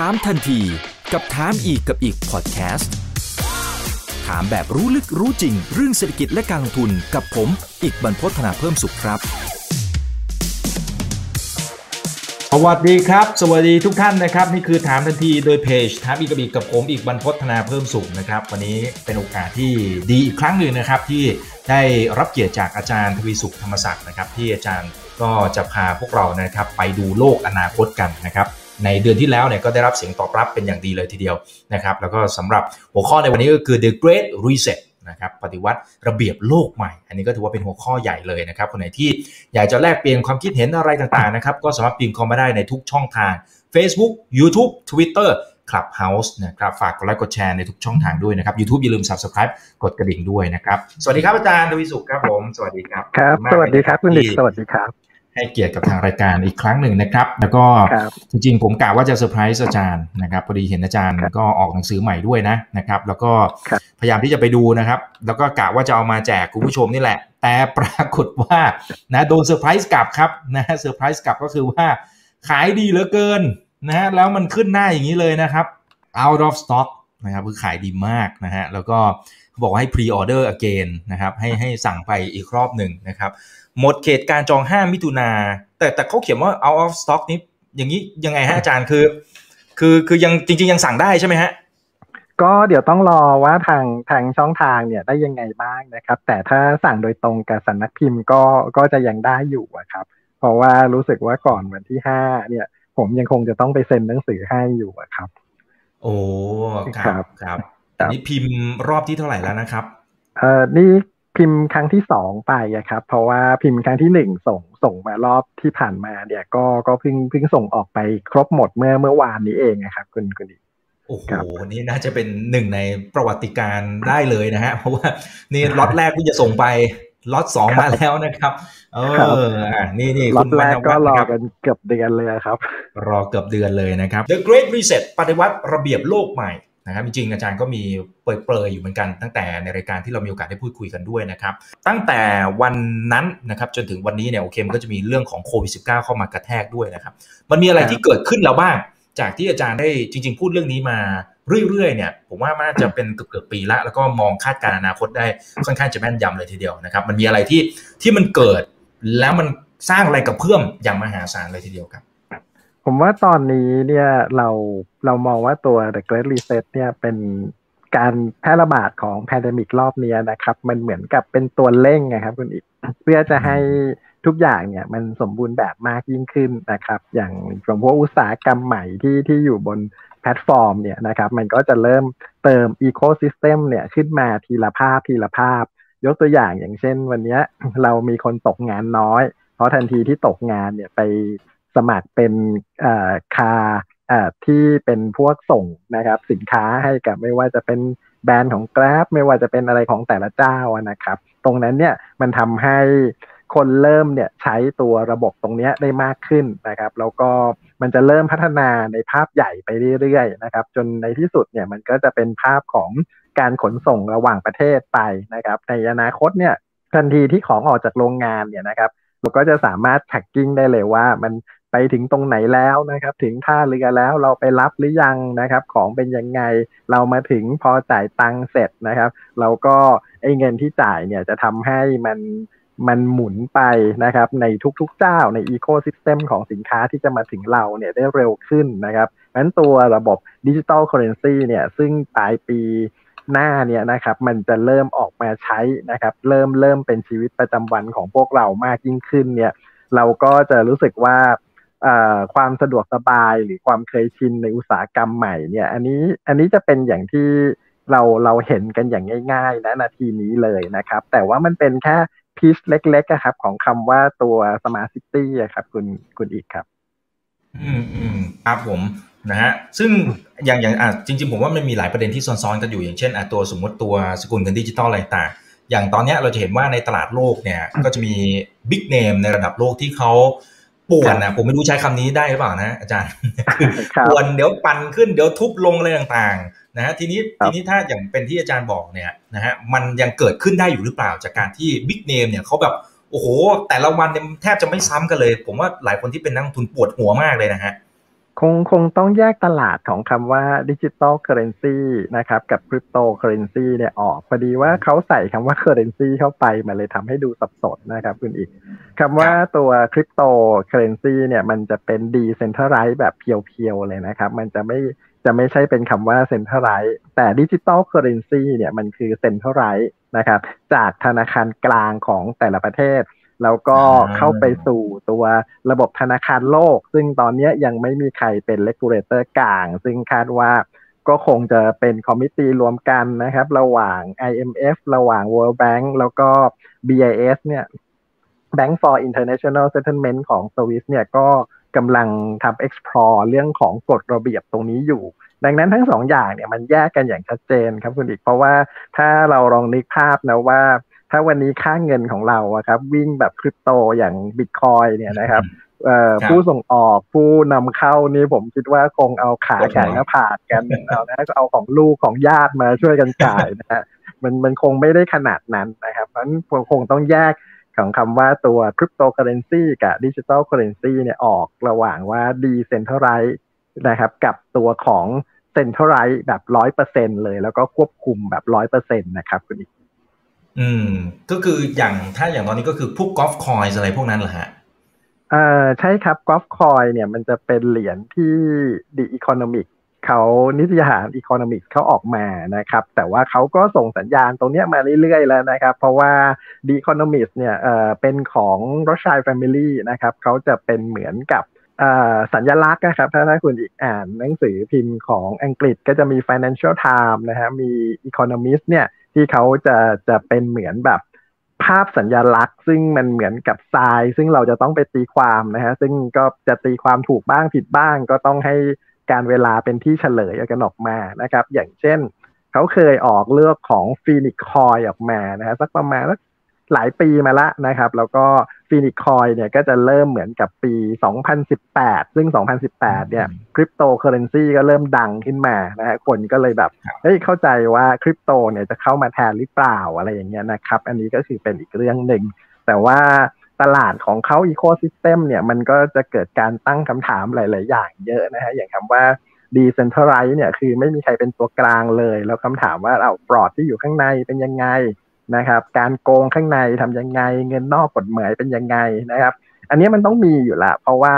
ถามทันทีกับถามอีกกับอีกพอดแคสต์ถามแบบรู้ลึกรู้จริง เรื่องเศรษฐกิจและการลงทุนกับผม อีกบรรพฒนาเพิ่มสุขครับ สวัสดีครับ สวัสดีทุกท่านนะครับ นี่คือถามทันทีโดยเพจถามอีกกับอีกกับผมอีกบรรพฒนาเพิ่มสุขนะครับ วันนี้เป็นโอกาสที่ดีอีกครั้งหนึ่งนะครับ ที่ได้รับเกียรติจากอาจารย์ทวีสุขธรรมศักดิ์นะครับ ที่อาจารย์ก็จะพาพวกเรานะครับไปดูโลกอนาคตกันนะครับ ในเดือนที่แล้วเนี่ยก็ได้รับเสียงตอบรับเป็นอย่างดีเลยทีเดียวนะครับแล้วก็สำหรับหัวข้อในวันนี้ก็คือ the great reset นะครับปฏิวัติระเบียบโลกใหม่ อันนี้ก็ถือว่าเป็นหัวข้อใหญ่เลยนะครับ คนไหนที่อยากจะแลกเปลี่ยนความคิดเห็นอะไรต่างๆนะครับ ก็สามารถพิมพ์เข้ามาได้ในทุกช่องทาง Facebook YouTube Twitter Clubhouse นะครับ ฝากกดไลค์กดแชร์ในทุกช่องทางด้วยนะครับ YouTube อย่าลืม Subscribe กดกระดิ่งด้วยนะครับ สวัสดีครับอาจารย์ดวิสุขครับผม สวัสดีครับ ครับขอบคุณมากสวัสดีครับ คุณอิกที่สวัสดีครับ ให้เกียรติกับทางรายการอีกครั้งหนึ่งนะครับ แล้วก็ครับจริงๆ ผมกะว่าจะเซอร์ไพรส์อาจารย์นะครับ พอดีเห็นอาจารย์ครับก็ออกหนังสือใหม่ด้วยนะนะครับ แล้วก็ครับพยายามที่จะไปดูนะครับ แล้วก็กะว่าจะเอามาแจกคุณผู้ชมนี่แหละ แต่ปรากฏว่านะโดนเซอร์ไพรส์กลับครับนะเซอร์ไพรส์กลับก็คือว่าขายดีเหลือเกินนะฮะแล้วมันขึ้นหน้าอย่างนี้เลยนะครับ out of stock นะครับคือขายดีมากนะฮะแล้วก็เขาบอกว่าให้ pre order again นะครับให้ให้สั่งไปอีกรอบหนึ่งนะครับ หมดเขตการจอง5มิถุนาแต่แต่เขาเขียนว่า out of stock นี้อย่างนี้ยังไงฮะอาจารย์คือ คือคือยังจริง ๆ ยังสั่งได้ใช่ไหมฮะก็เดี๋ยวต้องรอว่าทางทางช่องทางเนี่ยได้ยังไงบ้างนะครับ แต่ถ้าสั่งโดยตรงกับสำนักพิมพ์ก็ก็จะยังได้อยู่อะครับ เพราะว่ารู้สึกว่าก่อนวันที่ห้าเนี่ย ผมยังคงจะต้องไปเซ็นหนังสือให้อยู่อะครับ โอ้คครัรับบครับอันนี้พิมพ์รอบที่เท่าไหร่แล้วนะครับ เอ่อนี่ พิมพ์ครั้งที่สองไปอะครับ เพราะว่าพิมพ์ครั้งที่หนึ่งส่งส่งมารอบที่ผ่านมาเนี่ยก็ก็เพิ่งเพิ่งส่งออกไปครบหมดเมื่อเมื่อวานนี้เองนะครับคุณคุณดิโอ้โหครับนี่น่าจะเป็นหนึ่งในประวัติการณ์ได้เลยนะฮะ เพราะว่านี่ล็อตแรกที่จะส่งไปล็อตสองมาแล้วนะครับ เอออะนี่นี่ล็อคุตณแรกก็รอวรรณวัฒน์ะคบกันเกือบเดือนเลยอะครับ รอเกือบเดือนเลยนะครับ The Great Reset ปฏิวัติระเบียบโลกใหม่ นะครับจริงๆอาจารย์ก็มีเปรยๆอยู่เหมือนกันตั้งแต่ในรายการที่เรามีโอกาสได้พูดคุยกันด้วยนะครับตั้งแต่วันนั้นนะครับจนถึงวันนี้เนี่ยโอเคมันก็จะมีเรื่องของโควิด -19 เข้ามากระแทกด้วยนะครับมันมีอะไรครับที่เกิดขึ้นแล้วบ้าง จากที่อาจารย์ได้จริง ๆ พูดเรื่องนี้มาเรื่อยๆเนี่ยผมว่ามันน่าจะเป็นเกือบๆปีละแล้วก็มองคาดการณ์อนาคตได้ค่อนข้างจะแม่นยำเลยทีเดียวนะครับมันมีอะไรที่ที่มันเกิดแล้วมันสร้างอะไรกับเพื่อมอย่างมหาศาลเลยทีเดียวครับ ผมว่าตอนนี้เนี่ยเราเรามองว่าตัว The Great Reset เนี่ยเป็นการแพร่ระบาดของ pandemic รอบนี้นะครับ มันเหมือนกับเป็นตัวเร่งนะครับคุณอิกเพื่อจะให้ทุกอย่างเนี่ยมันสมบูรณ์แบบมากยิ่งขึ้นนะครับ อย่างของพวกอุตสาหกรรมใหม่ที่ที่อยู่บนแพลตฟอร์มเนี่ยนะครับ มันก็จะเริ่มเติมอีโค y ิสเต็มเนี่ยขึ้นมาทีละภาพทีละภาพ ยกตัวอย่างอย่างเช่น วันเนี้ยเรามีคนตกงานน้อย เพราะทันทีที่ตกงานเนี่ยไป สมัครเป็นเอ่อคาเอ่อที่เป็นพวกส่งนะครับ สินค้าให้กับไม่ว่าจะเป็นแบรนด์ของ Grab ไม่ว่าจะเป็นอะไรของแต่ละเจ้านะครับ ตรงนั้นเนี่ยมันทำให้คนเริ่มเนี่ยใช้ตัวระบบตรงนี้ได้มากขึ้นนะครับ แล้วก็มันจะเริ่มพัฒนาในภาพใหญ่ไปเรื่อยๆนะครับ จนในที่สุดเนี่ยมันก็จะเป็นภาพของการขนส่งระหว่างประเทศไปนะครับ ในอนาคตเนี่ยทันทีที่ของออกจากโรงงานเนี่ยนะครับเราก็จะสามารถ tracking ได้เลยว่ามัน ไปถึงตรงไหนแล้วนะครับ ถึงท่าเรือแล้วเราไปรับหรือยังนะครับ ของเป็นยังไงเรามาถึงพอจ่ายตังค์เสร็จนะครับ เราก็ไอ้เงินที่จ่ายเนี่ยจะทำให้มันมันหมุนไปนะครับ ในทุกๆเจ้าในอีโค y ิสเต็มของสินค้าที่จะมาถึงเราเนี่ยได้เร็วขึ้นนะครับนั้นตัวระบบดิจิ t a ลเคอเรนซีเนี่ยซึ่งปลายปีหน้าเนี่ยนะครับมันจะเริ่มออกมาใช้นะครับ เริ่มเริ่มเป็นชีวิตประจำวันของพวกเรามากยิ่งขึ้นเนี่ย เราก็จะรู้สึกว่า ความสะดวกสบายหรือความเคยชินในอุตสาหกรรมใหม่เนี่ย อันนี้อันนี้จะเป็นอย่างที่เราเราเห็นกันอย่างง่ายๆนะนาทีนี้เลยนะครับ แต่ว่ามันเป็นแค่พีชเล็กๆครับ ของคำว่าตัว Smart City อะครับคุณคุณอีกครับ อืมอืมครับผมนะฮะซึ่งอย่างอย่างอะจริง ๆ ผมว่ามันมีหลายประเด็นที่ซ้อนๆกันอยู่อย่างเช่นอะตัวสมมติตัวสกุลเงินดิจิตอลอะไรต่างอย่างตอนเนี้ยเราจะเห็นว่าในตลาดโลกเนี่ยก็จะมีบิ๊กเนมในระดับโลกที่เขา ป่วนนะผมไม่รู้ใช้คำนี้ได้หรือเปล่านะอาจารย์คือครับป่วนเดี๋ยวปั่นขึ้นเดี๋ยวทุบลงอะไรต่างๆนะฮะทีนี้ครับทีนี้ถ้าอย่างเป็นที่อาจารย์บอกเนี่ยนะฮะมันยังเกิดขึ้นได้อยู่หรือเปล่าจากการที่บิ๊กเนมเนี่ยเขาแบบโอ้โห แต่ละวันเนี่ยแทบจะไม่ซ้ำกันเลย ผมว่าหลายคนที่เป็นนักลงทุนปวดหัวมากเลยนะฮะ คงคงต้องแยกตลาดของคำว่า digital currency นะครับ กับคริปโตเคอร์เรนซีเนี่ยออกพอดีว่าเขาใส่คำว่า currency เข้าไปมันเลยทำให้ดูสับสนนะครับคุณอิกคำว่าตัวคริปโตเคอร์เรนซีเนี่ยมันจะเป็น decentralized แบบ pure ๆเลยนะครับ มันจะไม่จะไม่ใช่เป็นคำว่า centralized แต่ digital currency เนี่ยมันคือ centralized นะครับจากธนาคารกลางของแต่ละประเทศ แล้วก็เข้าไปสู่ตัวระบบธนาคารโลก ซึ่งตอนนี้ยังไม่มีใครเป็น regulator กลาง ซึ่งคาดว่าก็คงจะเป็น committee รวมกันนะครับ ระหว่าง IMF ระหว่าง World Bank แล้วก็ BIS เนี่ย Bank for International Settlement ของสวิสเนี่ยก็กำลังทำ explore เรื่องของกฎระเบียบตรงนี้อยู่ ดังนั้นทั้งสองอย่างเนี่ยมันแยกกันอย่างชัดเจนครับคุณอิก เพราะว่าถ้าเราลองนึกภาพนะว่า ถ้าวันนี้ค่าเงินของเราอะครับ วิ่งแบบคริปโตอย่างบิตคอยเนี่ยนะครับผู้ส่งออกผู้นำเข้านี่ผมคิดว่าคงเอาขาก่ายหน้าผากกันเอานะก็เอาของลูกของญาติมาช่วยกันจ่ายนะฮะมันมันคงไม่ได้ขนาดนั้นนะครับเพราะฉะนั้นคงต้องแยกของคำว่าตัวคริปโตเคอเรนซีกับ digital currency เนี่ยออกระหว่างว่า decentralized นะครับ กับตัวของcentralized แบบร้อยเปอร์เซ็นต์เลย แล้วก็ควบคุมแบบร้อยเปอร์เซ็นต์นะครับคุณอิก อืม ก็คืออย่างถ้าอย่างตอนนี้ก็คือพวก gold coin อะไรพวกนั้นเหรอฮะเอ่าใช่ครับ gold coin เนี่ยมันจะเป็นเหรียญที่ The Economist เขานิตยสาร Economist เขาออกมานะครับ แต่ว่าเขาก็ส่งสัญญาณตรงนี้มาเรื่อยๆแล้วนะครับ เพราะว่า The Economist เนี่ยเอ่อเป็นของ Rothschild family นะครับเขาจะเป็นเหมือนกับสัญลักษณ์นะครับ ถ้าถ้าคุณอีกอ่านหนังสือพิมพ์ของอังกฤษก็จะมี Financial Times นะฮะมี Economist เนี่ย ที่เขาจะจะเป็นเหมือนแบบภาพสัญญลักษณ์ ซึ่งมันเหมือนกับทราย ซึ่งเราจะต้องไปตีความนะฮะซึ่งก็จะตีความถูกบ้างผิดบ้าง ก็ต้องให้การเวลาเป็นที่เฉลยกันออกมานะครับ อย่างเช่น เขาเคยออกเลือกของฟีนิกคอยออกมานะฮะสักประมาณ หลายปีมาละนะครับ แล้วก็Phoenix coin เนี่ยก็จะเริ่มเหมือนกับปี 2018 ซึ่ง 2018 เนี่ยคริปโตเคอเรนซีก็เริ่มดังขึ้นมานะฮะคนก็เลยแบบเฮ้ยเข้าใจว่าคริปโตเนี่ยจะเข้ามาแทนหรือเปล่าอะไรอย่างเงี้ยนะครับ อันนี้ก็คือเป็นอีกเรื่องหนึ่ง แต่ว่าตลาดของเขา ecosystem เนี่ยมันก็จะเกิดการตั้งคำถามหลาย ๆ อย่างเยอะนะฮะอย่างคำว่า decentralized เนี่ยคือไม่มีใครเป็นตัวกลางเลย แล้วคำถามว่าแล้ว fraud ที่อยู่ข้างในเป็นยังไง นะครับ การโกงข้างในทำยังไง เงินนอกกฎหมายเป็นยังไงนะครับ อันนี้มันต้องมีอยู่ละ เพราะว่า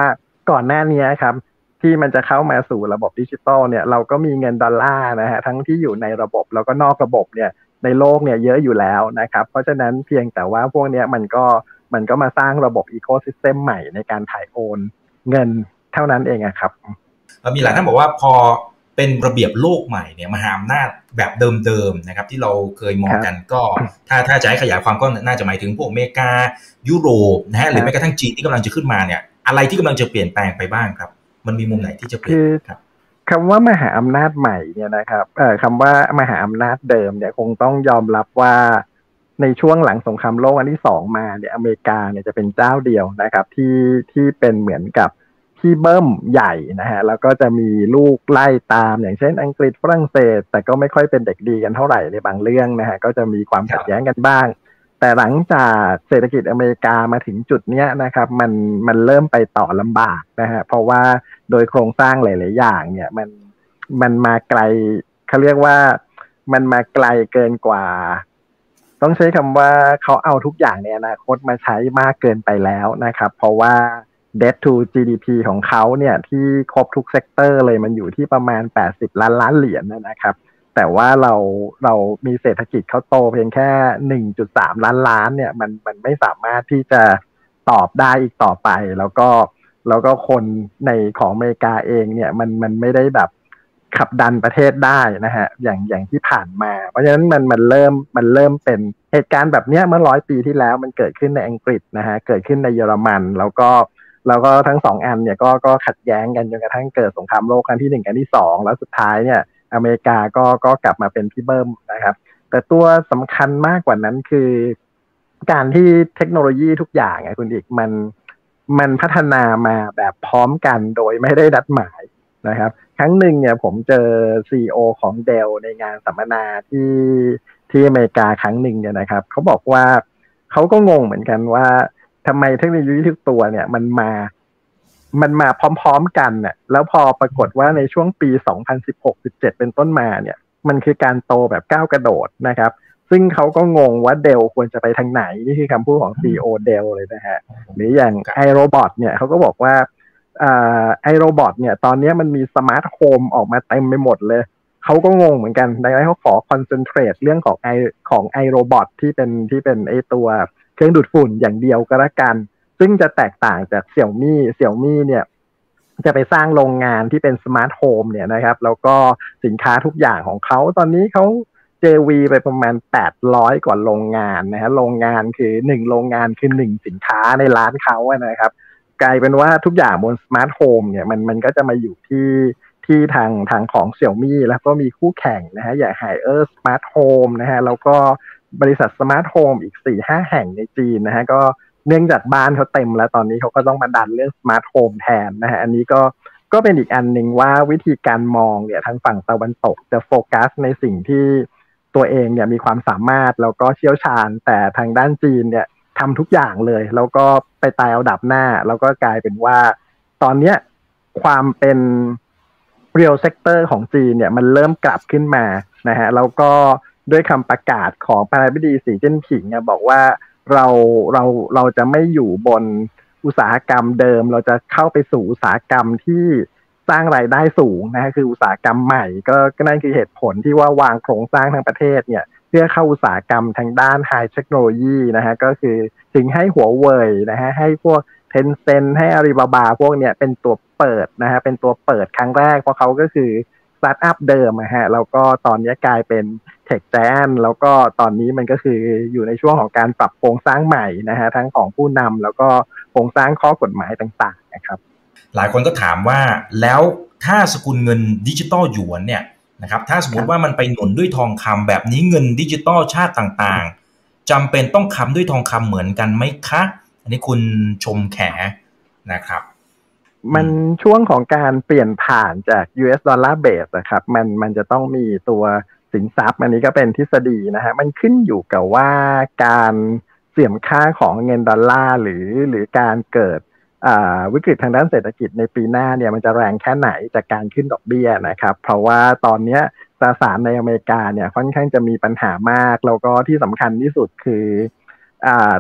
ก่อนหน้านี้ครับ ที่มันจะเข้ามาสู่ระบบดิจิตอลเนี่ยเราก็มีเงินดอลลาร์นะฮะทั้งที่อยู่ในระบบแล้วก็นอกระบบเนี่ยในโลกเนี่ยเยอะอยู่แล้วนะครับ เพราะฉะนั้นเพียงแต่ว่าพวกนี้มันก็มันก็มาสร้างระบบ ecosystem ใหม่ในการถ่ายโอนเงินเท่านั้นเองครับมีหลายท่านบอกว่าพอ เป็นระเบียบโลกใหม่เนี่ยมหาอำนาจแบบเดิมๆนะครับ ที่เราเคยมองกันก็ ถ้าถ้าจะให้ขยายความก็น่าจะหมายถึงพวกอเมริกา ยุโรปนะฮะหรือแม้กระทั่งจีนที่กำลังจะขึ้นมาเนี่ย อะไรที่กำลังจะเปลี่ยนแปลงไปบ้างครับ มันมีมุมไหนที่จะเปลี่ยนครับคำว่ามหาอำนาจใหม่เนี่ยนะครับเอ่อคำว่ามหาอำนาจเดิมเนี่ยคงต้องยอมรับว่าในช่วงหลังสงครามโลกอันที่สองมาเนี่ยอเมริกาเนี่ยจะเป็นเจ้าเดียวนะครับ ที่ที่เป็นเหมือนกับ ที่เบิ้มใหญ่นะฮะแล้วก็จะมีลูกไล่ตาม อย่างเช่น อังกฤษฝรั่งเศส แต่ก็ไม่ค่อยเป็นเด็กดีกันเท่าไหร่ในบางเรื่องนะฮะก็จะมีความขัดแย้งกันบ้าง แต่หลังจากเศรษฐกิจอเมริกามาถึงจุดเนี้ยนะครับมันมันเริ่มไปต่อลำบากนะฮะเพราะว่าโดยโครงสร้างหลาย ๆ อย่างเนี่ยมันมันมาไกลเขาเรียกว่ามันมาไกลเกินกว่า ต้องใช้คำว่าเขาเอาทุกอย่างในอนาคตมาใช้มากเกินไปแล้วนะครับ เพราะว่า debt to GDP ของเขาเนี่ยที่ครบทุก sector เลยมันอยู่ที่ประมาณ 80 ล้านล้านเหรียญนะครับ แต่ว่าเราเรามีเศรษฐกิจเขาโตเพียงแค่ 1.3 ล้านล้านเนี่ยมันมันไม่สามารถที่จะตอบได้อีกต่อไป แล้วก็แล้วก็คนในของอเมริกาเองเนี่ยมันมันไม่ได้แบบขับดันประเทศได้นะฮะอย่างอย่างที่ผ่านมา เพราะฉะนั้นมันมันเริ่มมันเริ่มเป็นเหตุการณ์แบบเนี้ยเมื่อร้อยปีที่แล้วมันเกิดขึ้นในอังกฤษนะฮะเกิดขึ้นในเยอรมัน แล้วก็ แล้วก็ทั้งสองอันเนี่ยก็ก็ขัดแย้งกันจนกระทั่งเกิดสงครามโลกครั้งที่หนึ่งครั้งที่สองแล้วสุดท้ายเนี่ยอเมริกาก็ก็กลับมาเป็นพี่เบิ้มนะครับ แต่ตัวสำคัญมากกว่านั้นคือ การที่เทคโนโลยีทุกอย่างไงคุณอีกมันมันพัฒนามาแบบพร้อมกันโดยไม่ได้ดัดหมายนะครับ ครั้งหนึ่งเนี่ยผมเจอซีอของเดลในงานสัมมนาที่ที่อเมริกาครั้งหนึ่งเนี่ยนะครับเขาบอกว่าเขาก็งงเหมือนกันว่า ทำไมเทคโนโลยีทุกตัวเนี่ยมันมา มันมาพร้อมๆกันน่ะ แล้วพอปรากฏว่าในช่วงปี 2016-17 เป็นต้นมาเนี่ย มันคือการโตแบบก้าวกระโดดนะครับ ซึ่งเขาก็งงว่า Dell ควรจะไปทางไหน นี่คือคำพูดของ CEO เดลเลยนะฮะ หรืออย่าง iRobot เนี่ยเขาก็บอกว่า iRobot เนี่ย ตอนนี้มันมี smart home ออกมาเต็มไปหมดเลยเขาก็งงเหมือนกันดังนั้นเขาขอ concentrate เรื่องของไอของ iRobot ที่เป็นที่เป็นไอตัว เครื่องดูดฝุ่นอย่างเดียวก็แล้วกัน ซึ่งจะแตกต่างจากเสี่ยวมี่เสี่ยวมี่เนี่ยจะไปสร้างโรงงานที่เป็น smart home เนี่ยนะครับ แล้วก็สินค้าทุกอย่างของเขาตอนนี้เขา JV ไปประมาณ 800 กว่าโรงงานนะฮะโรงงานคือหนึ่งโรงงานคือหนึ่งสินค้าในร้านเขาอะนะครับ กลายเป็นว่าทุกอย่างบน smart home เนี่ยมันมันก็จะมาอยู่ที่ที่ทางทางของเสี่ยวมี่แล้วก็มีคู่แข่งนะฮะอย่าง Haier smart homeนะฮะแล้วก็ บริษัท smart home อีกสี่ห้าแห่งในจีนนะฮะก็เนื่องจากบ้านเขาเต็มแล้วตอนนี้เขาก็ต้องมาดันเรื่อง smart home แทนนะฮะอันนี้ก็ก็เป็นอีกอันหนึ่งว่าวิธีการมองเนี่ยทางฝั่งตะวันตกจะโฟกัสในสิ่งที่ตัวเองเนี่ยมีความสามารถแล้วก็เชี่ยวชาญ แต่ทางด้านจีนเนี่ยทำทุกอย่างเลย แล้วก็ไปตายเอาดาบหน้า แล้วก็กลายเป็นว่า ตอนเนี้ยความเป็นreal sector ของจีนเนี่ยมันเริ่มกลับขึ้นมานะฮะแล้วก็ ด้วยคำประกาศของประธานาธิบดีสีจิ้นผิงบอกว่าเราเราเราจะไม่อยู่บนอุตสาหกรรมเดิม เราจะเข้าไปสู่อุตสาหกรรมที่สร้างรายได้สูงนะฮะคืออุตสาหกรรมใหม่ ก็นั่นคือเหตุผลที่ว่าวางโครงสร้างทางประเทศเนี่ยเพื่อเข้าอุตสาหกรรมทางด้าน high technology นะฮะก็คือถึงให้หัวเว่ยนะฮะให้พวกTencent ให้อาลีบาบาพวกเนี่ยเป็นตัวเปิดนะฮะเป็นตัวเปิดครั้งแรกเพราะเขาก็คือ ตาร์ทอัพเดิมนะฮะแล้วก็ตอนนี้กลายเป็น tech giant แล้วก็ตอนนี้มันก็คืออยู่ในช่วงของการปรับโครงสร้างใหม่นะฮะทั้งของผู้นำแล้วก็โครงสร้างข้อกฎหมายต่างๆนะครับหลายคนก็ถามว่าแล้วถ้าสกุลเงินดิจิตอลหยวนเนี่ยนะครับถ้าสมมติว่ามันไปหนุนด้วยทองคำแบบนี้เงินดิจิตอลชาติต่างๆจำเป็นต้องคำด้วยทองคำเหมือนกันไหมคะ อันนี้คุณชมแขนะครับ มันช่วงของการเปลี่ยนผ่านจาก US ดอลลาร์เบสนะครับ มันมันจะต้องมีตัวสินทรัพย์ อันนี้ก็เป็นทฤษฎีนะฮะ มันขึ้นอยู่กับว่าการเสื่อมค่าของเงินดอลลาร์หรือหรือการเกิดวิกฤตทางด้านเศรษฐกิจในปีหน้าเนี่ยมันจะแรงแค่ไหนจากการขึ้นดอกเบี้ยนะครับ เพราะว่าตอนนี้ตราสารในอเมริกาเนี่ยค่อนข้างจะมีปัญหามาก แล้วก็ที่สำคัญที่สุดคือ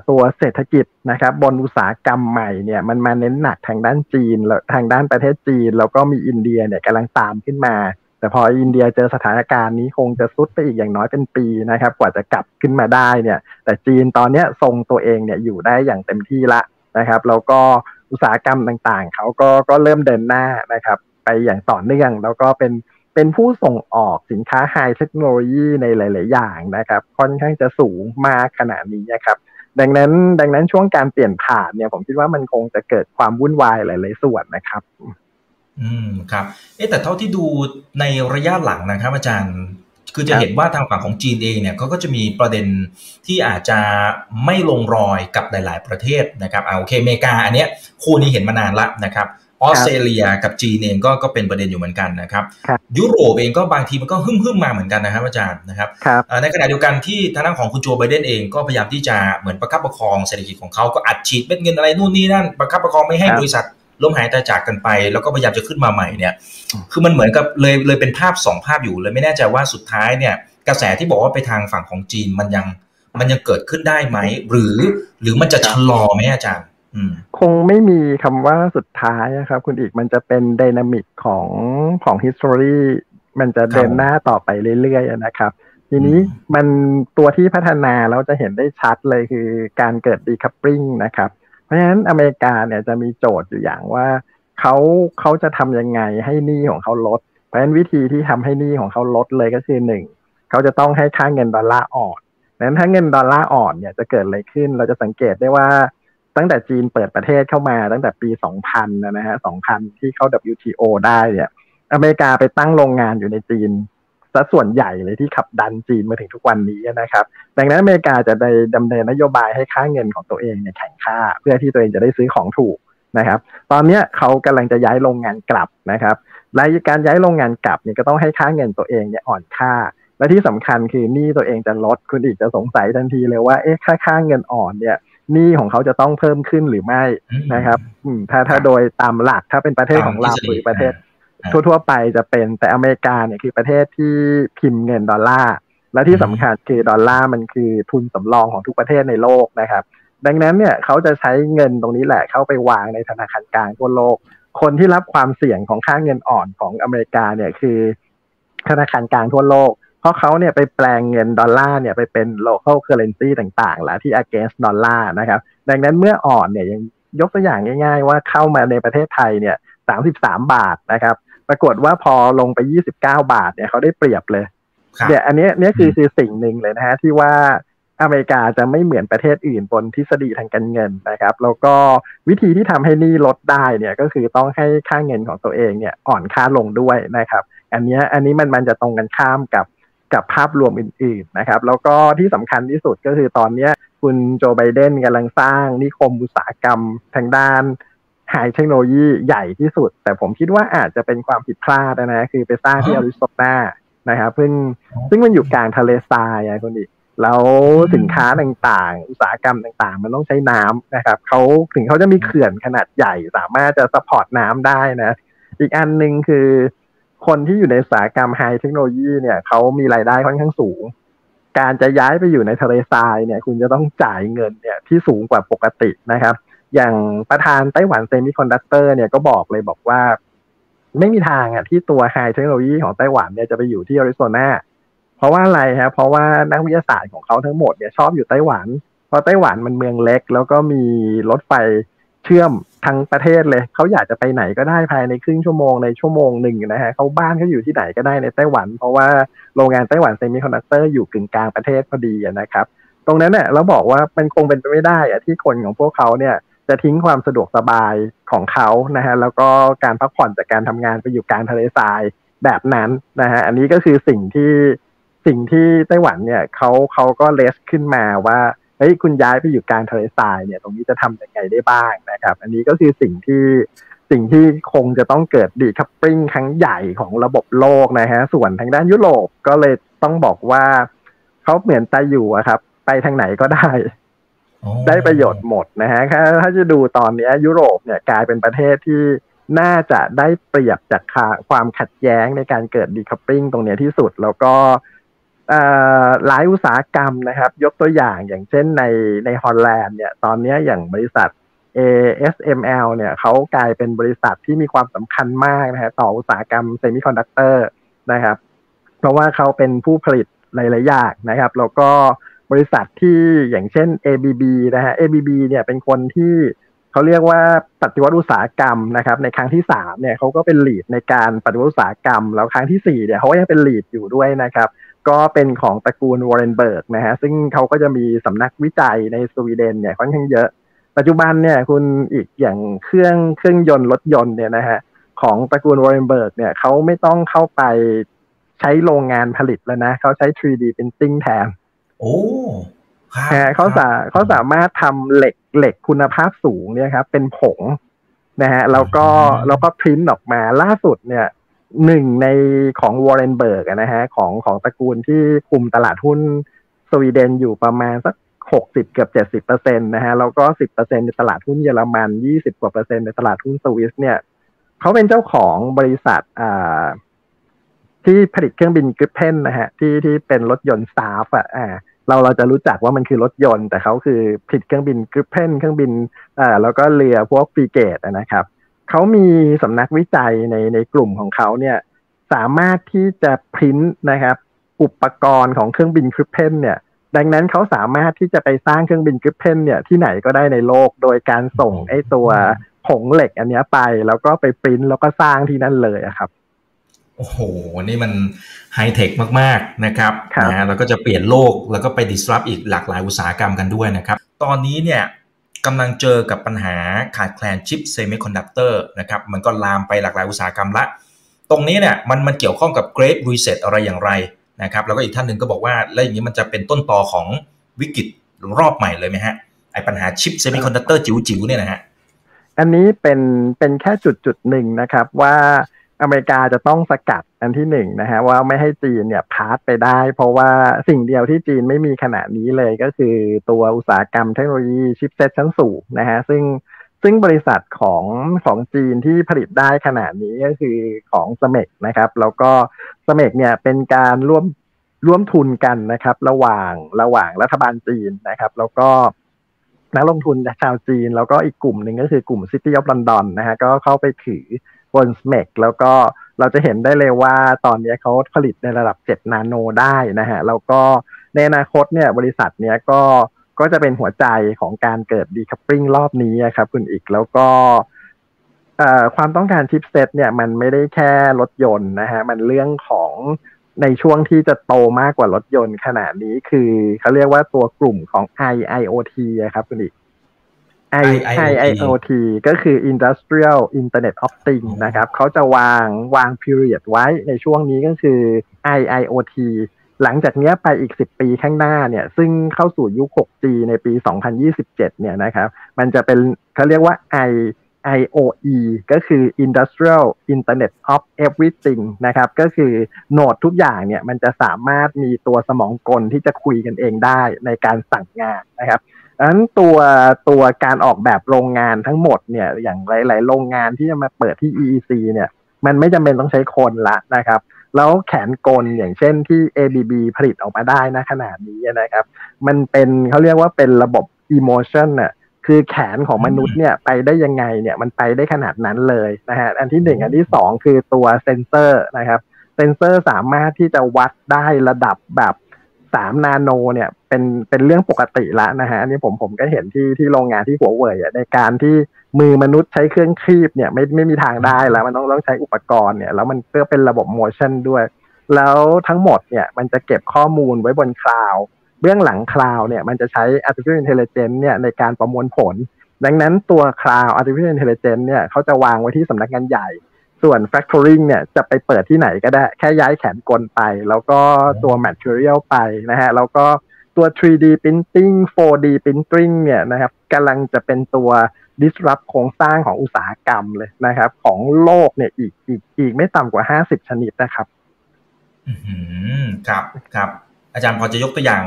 ตัวเศรษฐกิจนะครับบนอุตสาหกรรมใหม่เนี่ยมันมาเน้นหนักทางด้านจีนแล้วทางด้านประเทศจีน แล้วก็มีอินเดียเนี่ยกำลังตามขึ้นมา แต่พออินเดียเจอสถานการณ์นี้คงจะซุดไปอีกอย่างน้อยเป็นปีนะครับ กว่าจะกลับขึ้นมาได้เนี่ยแต่จีนตอนนี้ทรงตัวเองเนี่ยอยู่ได้อย่างเต็มที่ละนะครับแล้วก็อุตสาหกรรมต่างๆ เขาก็ก็เริ่มเดินหน้านะครับไปอย่างต่อเนื่องแล้วก็เป็นเป็นผู้ส่งออกสินค้าไฮเทคโนโลยีในหลาย ๆ อย่างนะครับ ค่อนข้างจะสูงมากขนาดนี้นะครับ ดังนั้น ดังนั้นช่วงการเปลี่ยนผ่านเนี่ยผมคิดว่ามันคงจะเกิดความวุ่นวายหลาย ๆ ส่วนนะครับ อืมครับ เอ๊แต่เท่าที่ดูในระยะหลังนะครับ อาจารย์ คือจะเห็นว่าทางฝั่งของจีนเองเนี่ยเขาก็จะมีประเด็นที่อาจจะไม่ลงรอยกับหลาย ๆ ประเทศนะครับเอาโอเคอเมริกาอันเนี้ยคู่นี้เห็นมานานละนะครับ ออสเตรเลียกับจีนเองก็ก็เป็นประเด็นอยู่เหมือนกันนะครับ ยุโรปเองก็บางทีมันก็หึ่มหึ่มมาเหมือนกันนะครับอาจารย์นะครับในขณะเดียวกันที่ทางด้านของคุณโจไบเดนเองก็พยายามที่จะเหมือนประคับประคองเศรษฐกิจของเขาก็อัดฉีดเม็ดเงินอะไรนู่นนี่นั่นประคับประคองไม่ให้บริษัทล้มหายตายจากกันไป แล้วก็พยายามจะขึ้นมาใหม่เนี่ย คือมันเหมือนกับเลยเลยเป็นภาพสองภาพอยู่เลยไม่แน่ใจว่าสุดท้ายเนี่ย กระแสที่บอกว่าไปทางฝั่งของจีนมันยังมันยังเกิดขึ้นได้ไหมหรือหรือมันจะชะลอไหมอาจารย์ คงไม่มีคำว่าสุดท้ายนะครับ คุณอีกมันจะเป็นดินามิกของของ history มันจะเดินหน้าต่อไปเรื่อยๆนะครับ ทีนี้มันตัวที่พัฒนาเราจะเห็นได้ชัดเลยคือการเกิด decoupling นะครับ เพราะฉะนั้นอเมริกาเนี่ยจะมีโจทย์อยู่อย่างว่าเขาเขาจะทำยังไงให้หนี้ของเขาลด เพราะฉะนั้นวิธีที่ทำให้หนี้ของเขาลดเลยก็คือหนึ่งเขาจะต้องให้ค่าเงินดอลลาร์อ่อนนั้นถ้าเงินดอลลาร์อ่อนเนี่ยจะเกิดอะไรขึ้น เราจะสังเกตได้ว่า ตั้งแต่จีนเปิดประเทศเข้ามาตั้งแต่ปี 2000 นะฮะ 2000 ที่เข้า WTO ได้เนี่ย อเมริกาไปตั้งโรงงานอยู่ในจีนซะส่วนใหญ่เลยที่ขับดันจีนมาถึงทุกวันนี้นะครับ ดังนั้นอเมริกาจะได้ดำเนินนโยบายให้ค่าเงินของตัวเองเนี่ยแข่งค่า เพื่อที่ตัวเองจะได้ซื้อของถูกนะครับ ตอนนี้เขากำลังจะย้ายโรงงานกลับนะครับและการย้ายโรงงานกลับเนี่ยก็ต้องให้ค่าเงินตัวเองเนี่ยอ่อนค่า และที่สำคัญคือหนี้ตัวเองจะลดคุณอีกจะสงสัยทันทีเลยว่าเอ๊ะค่าค่าเงินอ่อนเนี่ย หนี้ของเขาจะต้องเพิ่มขึ้นหรือไม่นะครับถ้าถ้าโดยตามหลักถ้าเป็นประเทศของเราหรือประเทศ ทั่ว ๆ ไปจะเป็นแต่อเมริกาเนี่ยคือประเทศที่พิมพ์เงินดอลลาร์และที่สำคัญคือดอลลาร์มันคือทุนสำรองของทุกประเทศในโลกนะครับ ดังนั้นเนี่ยเขาจะใช้เงินตรงนี้แหละเข้าไปวางในธนาคารกลางทั่วโลก คนที่รับความเสี่ยงของค่าเงินอ่อนของอเมริกาเนี่ยคือธนาคารกลางทั่วโลกเพ ราะเขาเนี่ยไปแปลงเงินดอลลาร์เนี่ยไปเป็น local currency ต่างๆ แล้วที่ against ดอลลาร์นะครับ ดังนั้นเมื่ออ่อนเนี่ยยังยกตัวอย่างง่าย ๆ ว่าเข้ามาในประเทศไทยเนี่ย33บาทนะครับ ปรากฏว่าพอลงไป29บาทเนี่ยเขาได้เปรียบเลยเนี่ยอันนี้เนี่ยคือคือสิ่งหนึ่งเลยนะฮะที่ว่าอเมริกาจะไม่เหมือนประเทศอื่นบนทฤษฎีทางการเงินนะครับ แล้วก็วิธีที่ทำให้นี่ลดได้เนี่ยก็คือต้องให้ค่าเงินของตัวเองเนี่ยอ่อนค่าลงด้วยนะครับ อันนี้อันนี้มันมันจะตรงกันข้ามกับ กับภาพรวมอื่นๆนะครับ แล้วก็ที่สำคัญที่สุดก็คือตอนนี้คุณโจไบเดนกำลังสร้างนิคมอุตสาหกรรมทางด้านไฮเทคโนโลยีใหญ่ที่สุด แต่ผมคิดว่าอาจจะเป็นความผิดพลาดนะ คือไปสร้างที่อาริโซนานะครับซึ่งซึ่งมันอยู่กลางทะเลทรายไงคุณอีกแล้วสินค้าต่างๆ อุตสาหกรรมต่างๆ มันต้องใช้น้ำนะครับเขาถึงเขาจะมีเขื่อนขนาดใหญ่สามารถจะ support น้ำได้นะ อีกอันหนึ่งคือ คนที่อยู่ในอุตสาหกรรม high technology เนี่ยเขามีรายได้ค่อนข้างสูง การจะย้ายไปอยู่ในทะเลทรายเนี่ย คุณจะต้องจ่ายเงินเนี่ยที่สูงกว่าปกตินะครับ อย่างประธานไต้หวัน semiconductor เนี่ยก็บอกเลยบอกว่า ไม่มีทางอะที่ตัว high technology ของไต้หวันเนี่ยจะไปอยู่ที่อาริโซนาเพราะว่าอะไรครับเพราะว่านักวิทยาศาสตร์ของเขาทั้งหมดเนี่ยชอบอยู่ไต้หวัน เพราะไต้หวันมันเมืองเล็ก แล้วก็มีรถไฟเชื่อมทั้งประเทศเลย เขาอยากจะไปไหนก็ได้ภายในครึ่งชั่วโมงในชั่วโมงหนึ่งนะฮะเขาบ้านเขาอยู่ที่ไหนก็ได้ในไต้หวัน เพราะว่าโรงงานไต้หวัน semiconductor อยู่กึ่งกลางประเทศพอดีนะครับ ตรงนั้นเนี่ยเราบอกว่ามันคงเป็นไปไม่ได้อะที่คนของพวกเขาเนี่ยจะทิ้งความสะดวกสบายของเขานะฮะแล้วก็การพักผ่อนจากการทำงานไปอยู่กลางทะเลทรายแบบนั้นนะฮะอันนี้ก็คือสิ่งที่สิ่งที่ไต้หวันเนี่ยเขาเขาก็เลสขึ้นมาว่า เฮ้ยคุณย้ายไปอยู่กลางทะเลทรายเนี่ย ตรงนี้จะทำยังไงได้บ้างนะครับ อันนี้ก็คือสิ่งที่สิ่งที่คงจะต้องเกิดดีคัพปริ้งครั้งใหญ่ของระบบโลกนะฮะ ส่วนทางด้านยุโรปก็เลยต้องบอกว่าเขาเหมือนตาอยู่ครับ ไปทางไหนก็ได้ ได้ประโยชน์หมดนะฮะถ้าถ้าจะดูตอนนี้ยุโรปเนี่ยกลายเป็นประเทศที่น่าจะได้เปรียบจากความขัดแย้งในการเกิด decoupling ตรงนี้ที่สุด แล้วก็ หลายอุตสาหกรรมนะครับ ยกตัวอย่างอย่างเช่นในในฮอลแลนด์เนี่ยตอนนี้อย่างบริษัท ASML เนี่ยเขากลายเป็นบริษัทที่มีความสำคัญมากนะฮะต่ออุตสาหกรรม semiconductor นะครับ เพราะว่าเขาเป็นผู้ผลิตหลายๆอย่างนะครับ แล้วก็บริษัทที่อย่างเช่น ABB นะฮะ ABB เนี่ยเป็นคนที่เขาเรียกว่าปฏิวัติอุตสาหกรรมนะครับ ในครั้งที่สามเนี่ยเขาก็เป็น lead ในการปฏิวัติอุตสาหกรรม แล้วครั้งที่สี่เนี่ยเขาก็ยังเป็น lead อยู่ด้วยนะครับ ก็เป็นของตระกูล Wallenberg นะฮะซึ่งเขาก็จะมีสำนักวิจัยในสวีเดนเนี่ยค่อนข้างเยอะ ปัจจุบันเนี่ยคุณอีกอย่างเครื่องเครื่องยนต์รถยนต์เนี่ยนะฮะของตระกูล Wallenberg เนี่ยเขาไม่ต้องเข้าไปใช้โรงงานผลิตแล้วนะเขาใช้ 3D printing แทนโอ้เขาสาเขาสามารถทำเหล็กเหล็กคุณภาพสูงเนี่ยครับเป็นผงนะฮะแล้วก็แล้วก็พิมพ์ออกมาล่าสุดเนี่ย หนึ่งในของ Wallenberg นะฮะของของตระกูลที่คุมตลาดหุ้นสวีเดนอยู่ประมาณสักหกสิบเกือบเจ็ดสิบเปอร์เซ็นต์นะฮะแล้วก็สิบเปอร์เซ็นต์ในตลาดหุ้นเยอรมันยี่สิบกว่าเปอร์เซ็นต์ในตลาดหุ้นสวิสเนี่ยเขาเป็นเจ้าของบริษัทอ่าที่ผลิตเครื่องบินกริปเพนนะฮะที่ที่เป็นรถยนต์สตาฟอะอ่าเราเราจะรู้จักว่ามันคือรถยนต์ แต่เขาคือผลิตเครื่องบิน Gripen เครื่องบินอ่าแล้วก็เรือพวก frigate นะครับ เขามีสำนักวิจัยในในกลุ่มของเขาเนี่ยสามารถที่จะพิมพ์นะครับอุปกรณ์ของเครื่องบิน Gripen เนี่ยดังนั้นเขาสามารถที่จะไปสร้างเครื่องบิน Gripen เนี่ยที่ไหนก็ได้ในโลก โดยการส่งไอ้ตัวผงเหล็กอันนี้ไป แล้วก็ไปปริ้นแล้วก็สร้างที่นั่นเลยครับ โอ้โห นี่มันไฮเทคมาก ๆ นะครับนะแล้วก็จะเปลี่ยนโลกแล้วก็ไป disrupt อีกหลากหลายอุตสาหกรรมกันด้วยนะครับ ตอนนี้เนี่ย กำลังเจอกับปัญหาขาดแคลนชิปเซมิคอนดักเตอร์นะครับมันก็ลามไปหลากหลายอุตสาหกรรมละ ตรงนี้เนี่ยมันมันเกี่ยวข้องกับ Great Reset อะไรอย่างไรนะครับแล้วก็อีกท่านหนึ่งก็บอกว่า แล้วอย่างนี้มันจะเป็นต้นตอของวิกฤตรอบใหม่เลยไหมฮะไอปัญหาชิปเซมิคอนดักเตอร์จิ๋วๆเนี่ยนะฮะอันนี้เป็นเป็นแค่จุดจุดหนึ่งนะครับว่า อเมริกาจะต้องสกัดอันที่หนึ่งนะฮะว่าไม่ให้จีนเนี่ย pass ไปได้ เพราะว่าสิ่งเดียวที่จีนไม่มีขณะนี้เลยก็คือตัวอุตสาหกรรมเทคโนโลยี chipset ชั้นสูงนะฮะซึ่งซึ่งบริษัทของของจีนที่ผลิตได้ขณะนี้ก็คือของ SMIC นะครับ แล้วก็ SMIC เนี่ยเป็นการร่วมร่วมทุนกันนะครับ ระหว่างระหว่างรัฐบาลจีนนะครับ แล้วก็นักลงทุนชาวจีน แล้วก็อีกกลุ่มหนึ่งก็คือกลุ่ม City of London นะฮะก็เข้าไปถือ บนสเมกแล้วก็เราจะเห็นได้เลยว่าตอนนี้เขาผลิตในระดับ 7 นาโนได้นะฮะ แล้วก็ในอนาคตเนี่ยบริษัทเนี้ยก็ก็จะเป็นหัวใจของการเกิดดีคัพปริงรอบนี้ครับคุณอีกแล้วก็ความต้องการชิปเซตเนี่ยมันไม่ได้แค่รถยนต์นะฮะ มันเรื่องของในช่วงที่จะโตมากกว่ารถยนต์ขนาดนี้คือเขาเรียกว่าตัวกลุ่มของ IIoT ครับคุณอีก IIoT ก็คือ Industrial Internet of Things นะครับเขาจะวางวาง period ไว้ในช่วงนี้ก็คือ IIoT หลังจากนี้ไปอีก 10 ปีข้างหน้าเนี่ย ซึ่งเข้าสู่ยุค 6G ในปี 2027 เนี่ยนะครับ มันจะเป็นเขาเรียกว่า I IOE ก็คือ Industrial Internet of Everything นะครับ ก็คือโนดทุกอย่างเนี่ย มันจะสามารถมีตัวสมองกลที่จะคุยกันเองได้ในการสั่งงานนะครับ ดังนั้นตัวตัวการออกแบบโรงงานทั้งหมดเนี่ยอย่างหลาย ๆ โรงงานที่จะมาเปิดที่ EEC เนี่ยมันไม่จำเป็นต้องใช้คนละนะครับ แล้วแขนกลอย่างเช่นที่ ABB ผลิตออกมาได้นะขนาดนี้นะครับ มันเป็นเขาเรียกว่าเป็นระบบ motion น่ะคือแขนของมนุษย์เนี่ยไปได้ยังไงเนี่ยมันไปได้ขนาดนั้นเลยนะฮะอันที่หนึ่งอันที่สองคือตัวเซนเซอร์นะครับเซนเซอร์สามารถที่จะวัดได้ระดับแบบ สามนาโนเนี่ยเป็นเป็นเรื่องปกติละนะฮะอันนี้ผมผมก็เห็นที่ที่โรงงานที่หัวเว่ยในการที่มือมนุษย์ใช้เครื่องคีบเนี่ยไม่ไม่มีทางได้แล้วมันต้องต้องใช้อุปกรณ์เนี่ยแล้วมันเพื่อเป็นระบบ motion ด้วย แล้วทั้งหมดเนี่ยมันจะเก็บข้อมูลไว้บนคลาวเบื้องหลังคลาวเนี่ยมันจะใช้ artificial intelligence เนี่ยในการประมวลผล ดังนั้นตัว cloud artificial intelligence เนี่ยเขาจะวางไว้ที่สำนักงานใหญ่ ส่วน factoring เนี่ยจะไปเปิดที่ไหนก็ได้ แค่ย้ายแขนกลไป แล้วก็ตัว material ไปนะฮะ แล้วก็ตัว 3D printing 4D printing เนี่ยนะครับกำลังจะเป็นตัว disrupt โครงสร้างของอุตสาหกรรมเลยนะครับ ของโลกเนี่ยอีกอีกอีกไม่ต่ำกว่า 50 ชนิดนะครับอืมครับครับ อาจารย์พอจะยกตัวอย่าง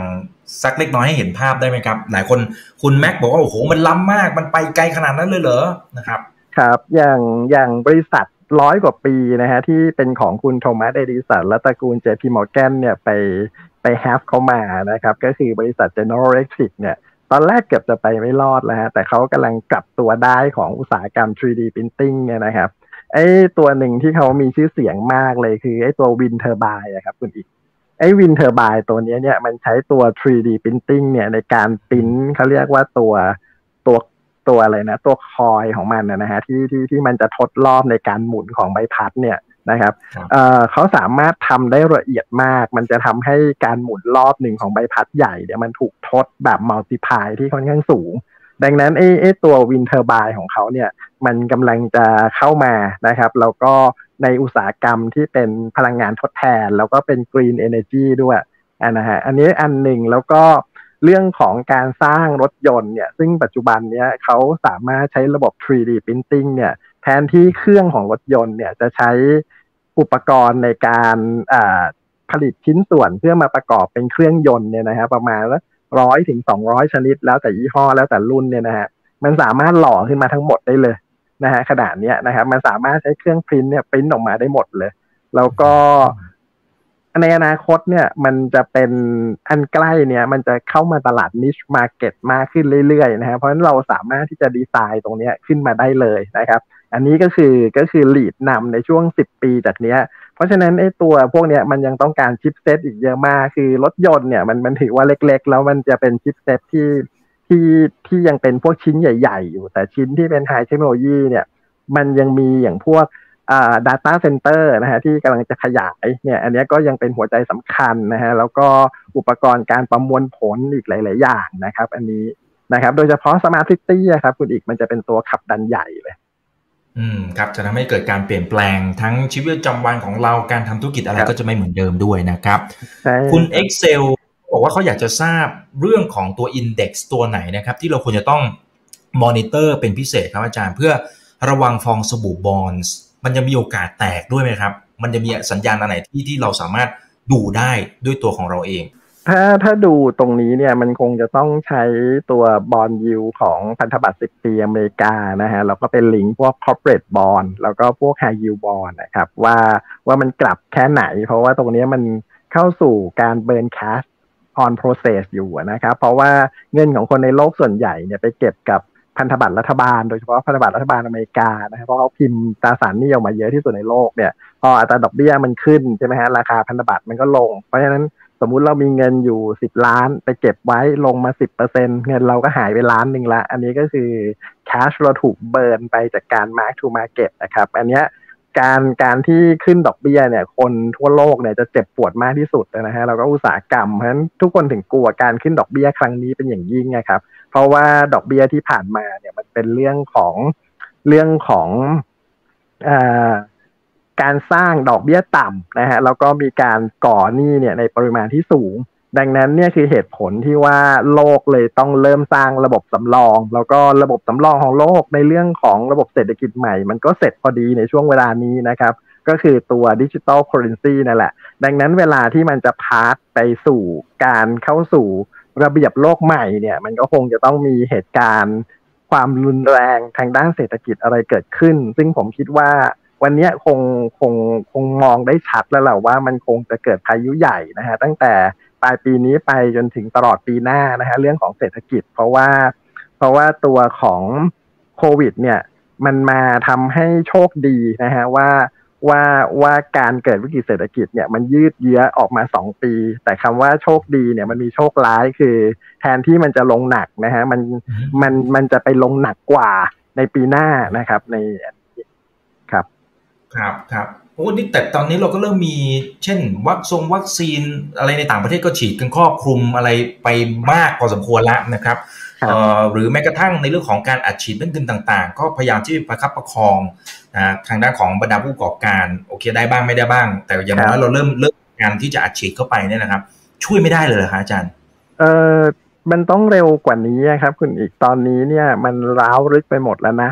สักเล็กน้อยให้เห็นภาพได้ไหมครับ หลายคนคุณแม็กบอกว่า โอ้โห มันล้ำมาก มันไปไกลขนาดนั้นเลยเหรอนะครับ ครับ อย่างอย่างบริษัท ร้อยกว่าปีนะฮะ ที่เป็นของคุณโทมัสเอดิสันและตระกูลเจพีมอร์แกนเนี่ยไปไปแฮฟเข้ามานะครับ ก็คือบริษัท General Electric เนี่ย ตอนแรกเกือบจะไปไม่รอดแล้วฮะ แต่เขากำลังกลับตัวได้ของอุตสาหกรรม 3D Printing เนี่ยนะครับไอ้ตัวหนึ่งที่เขามีชื่อเสียงมากเลยคือไอ้ตัว wind turbine ครับคุณอิกไอ้ wind turbine ตัวนี้เนี่ยมันใช้ตัว 3D printing เนี่ยในการปิ้นเขาเรียกว่าตัว ตัวตัวอะไรนะ ตัวคอยของมันนะฮะที่ที่ที่มันจะทดรอบในการหมุนของใบพัดเนี่ยนะครับเอ่อเขาสามารถทำได้ละเอียดมาก มันจะทำให้การหมุนรอบหนึ่งของใบพัดใหญ่เนี่ยมันถูกทดแบบ multiply ที่ค่อนข้างสูง ดังนั้นไอ้ไอ้ตัววินเทอร์บายของเขาเนี่ยมันกำลังจะเข้ามานะครับแล้วก็ในอุตสาหกรรมที่เป็นพลังงานทดแทน แล้วก็เป็น Green Energy ด้วยนะฮะอันนี้อันหนึ่งแล้วก็ เรื่องของการสร้างรถยนต์เนี่ยซึ่งปัจจุบันเนี้ยเขาสามารถใช้ระบบ 3D Printing เนี่ยแทนที่เครื่องของรถยนต์เนี่ยจะใช้อุปกรณ์ในการผลิตชิ้นส่วนเพื่อมาประกอบเป็นเครื่องยนต์เนี่ยนะฮะประมาณร้อยถึงสองร้อยชนิด แล้วแต่ยี่ห้อแล้วแต่รุ่นเนี่ยนะฮะมันสามารถหล่อขึ้นมาทั้งหมดได้เลยนะฮะขนาดเนี้ยนะครับมันสามารถใช้เครื่องพิมพ์เนี่ยพิมพ์ออกมาได้หมดเลย แล้วก็ ในอนาคตเนี่ยมันจะเป็นอันใกล้เนี่ย มันจะเข้ามาตลาด niche market มากขึ้นเรื่อยๆนะฮะเพราะฉะนั้นเราสามารถที่จะดีไซน์ตรงนี้ขึ้นมาได้เลยนะครับ อันนี้ก็คือก็คือ lead นำในช่วง 10 ปีจากเนี้ย เพราะฉะนั้นไอ้ตัวพวกเนี้ยมันยังต้องการ chipset อีกเยอะมาก คือรถยนต์เนี่ยมันมันถือว่าเล็กๆ แล้วมันจะเป็น chipset ที่ที่ที่ยังเป็นพวกชิ้นใหญ่ ๆ อยู่แต่ชิ้นที่เป็น high technology เนี่ย มันยังมีอย่างพวก data center นะฮะที่กำลังจะขยายเนี่ยอันนี้ก็ยังเป็นหัวใจสำคัญนะฮะแล้วก็อุปกรณ์การประมวลผลอีกหลาย ๆ อย่างนะครับ อันนี้นะครับ โดยเฉพาะ smart city ครับคุณอิกมันจะเป็นตัวขับดันใหญ่เลย อืมครับจะทำให้เกิดการเปลี่ยนแปลงทั้งชีวิตประจำวันของเราการทำธุรกิจอะไรก็จะไม่เหมือนเดิมด้วยนะครับ คุณ Excel บอกว่าเขาอยากจะทราบเรื่องของตัว Index ตัวไหนนะครับ ที่เราควรจะต้องมอนิเตอร์เป็นพิเศษครับอาจารย์เพื่อระวังฟองสบู่บอลส์ มันจะมีโอกาสแตกด้วยไหมครับ มันจะมีสัญญาณอะไรที่ที่เราสามารถดูได้ด้วยตัวของเราเอง ถ้าถ้าดูตรงนี้เนี่ยมันคงจะต้องใช้ตัวบอลยูของพันธบัตร 10 ปีอเมริกานะฮะแล้วก็เป็นลิงก์พวก corporate bond แล้วก็พวก high yield bond นะครับว่าว่ามันกลับแค่ไหน เพราะว่าตรงนี้มันเข้าสู่การ burn cash on process อยู่นะครับ เพราะว่าเงินของคนในโลกส่วนใหญ่เนี่ยไปเก็บกับ พันธบัตรรัฐบาลโดยเฉพาะพันธบัตรรัฐบาลอเมริกานะครับเพราะเขาพิมพ์ตราสารหนี้ออกมาเยอะที่สุดในโลกเนี่ยพออัตราดอกเบี้ยมันขึ้นใช่ไหมฮะราคาพันธบัตรมันก็ลง เพราะฉะนั้นสมมุติเรามีเงินอยู่สิบล้าน ไปเก็บไว้ลงมาสิบเปอร์เซ็นเงินเราก็หายไปล้านหนึ่งละ อันนี้ก็คือ cash เราถูก burn ไปจากการ mark to market นะครับ อันนี้การการที่ขึ้นดอกเบี้ยเนี่ย คนทั่วโลกเนี่ยจะเจ็บปวดมากที่สุดนะฮะเราก็อุตสาหกรรมเพราะฉะนั้นทุกคนถึงกลัวการขึ้นดอกเบี้ยครั้งนี้เป็นอย่างยิ่งนะครับ เพราะว่าดอกเบี้ยที่ผ่านมาเนี่ยมันเป็นเรื่องของเรื่องของอการสร้างดอกเบี้ยต่ำนะฮะแล้วก็มีการก่อหนี้เนี่ยในปริมาณที่สูง ดังนั้นเนี่ยคือเหตุผลที่ว่าโลกเลยต้องเริ่มสร้างระบบสำรอง แล้วก็ระบบสำรองของโลกในเรื่องของระบบเศรษฐกิจใหม่ มันก็เสร็จพอดีในช่วงเวลานี้นะครับก็คือตัว digital currency นั่นแหละ ดังนั้นเวลาที่มันจะพาร์ไปสู่การเข้าสู่ ระเบียบโลกใหม่เนี่ย มันก็คงจะต้องมีเหตุการณ์ ความรุนแรงทางด้านเศรษฐกิจอะไรเกิดขึ้น ซึ่งผมคิดว่าวันนี้คงคงคงมองได้ชัดแล้วแหละว่ามันคงจะเกิดพายุใหญ่นะฮะตั้งแต่ปลายปีนี้ไปจนถึงตลอดปีหน้านะฮะเรื่องของเศรษฐกิจ เพราะว่า เพราะว่าตัวของโควิด เนี่ย มันมาทำให้โชคดีนะฮะว่า ว่าว่าการเกิดวิกฤตเศรษฐกิจเนี่ยมันยืดเยื้อออกมาสองปี แต่คำว่าโชคดีเนี่ยมันมีโชคร้ายคือ แทนที่มันจะลงหนักนะฮะมันมันมันจะไปลงหนักกว่าในปีหน้านะครับ ในครับครับโอ้นี่แต่ตอนนี้เราก็เริ่มมีเช่น วัคซงวัคซีนอะไรในต่างประเทศก็ฉีดกันครอบคลุมอะไรไปมากพอสมควรแล้วนะครับ หรือแม้กระทั่งในเรื่องของการอัดฉีดเรื่องต่าง ๆ ก็พยายามที่ประคับประคองนะทางด้านของบรรดาผู้ประกอบการโอเคได้บ้างไม่ได้บ้าง แต่อย่างน้อยเราเริ่มเริ่มการที่จะอัดฉีดเข้าไปเนี่ยนะครับ ช่วยไม่ได้เลยเหรอคะอาจารย์เออมันต้องเร็วกว่านี้ครับ คุณอีกตอนนี้เนี่ยมันร้าวลึกไปหมดแล้วนะ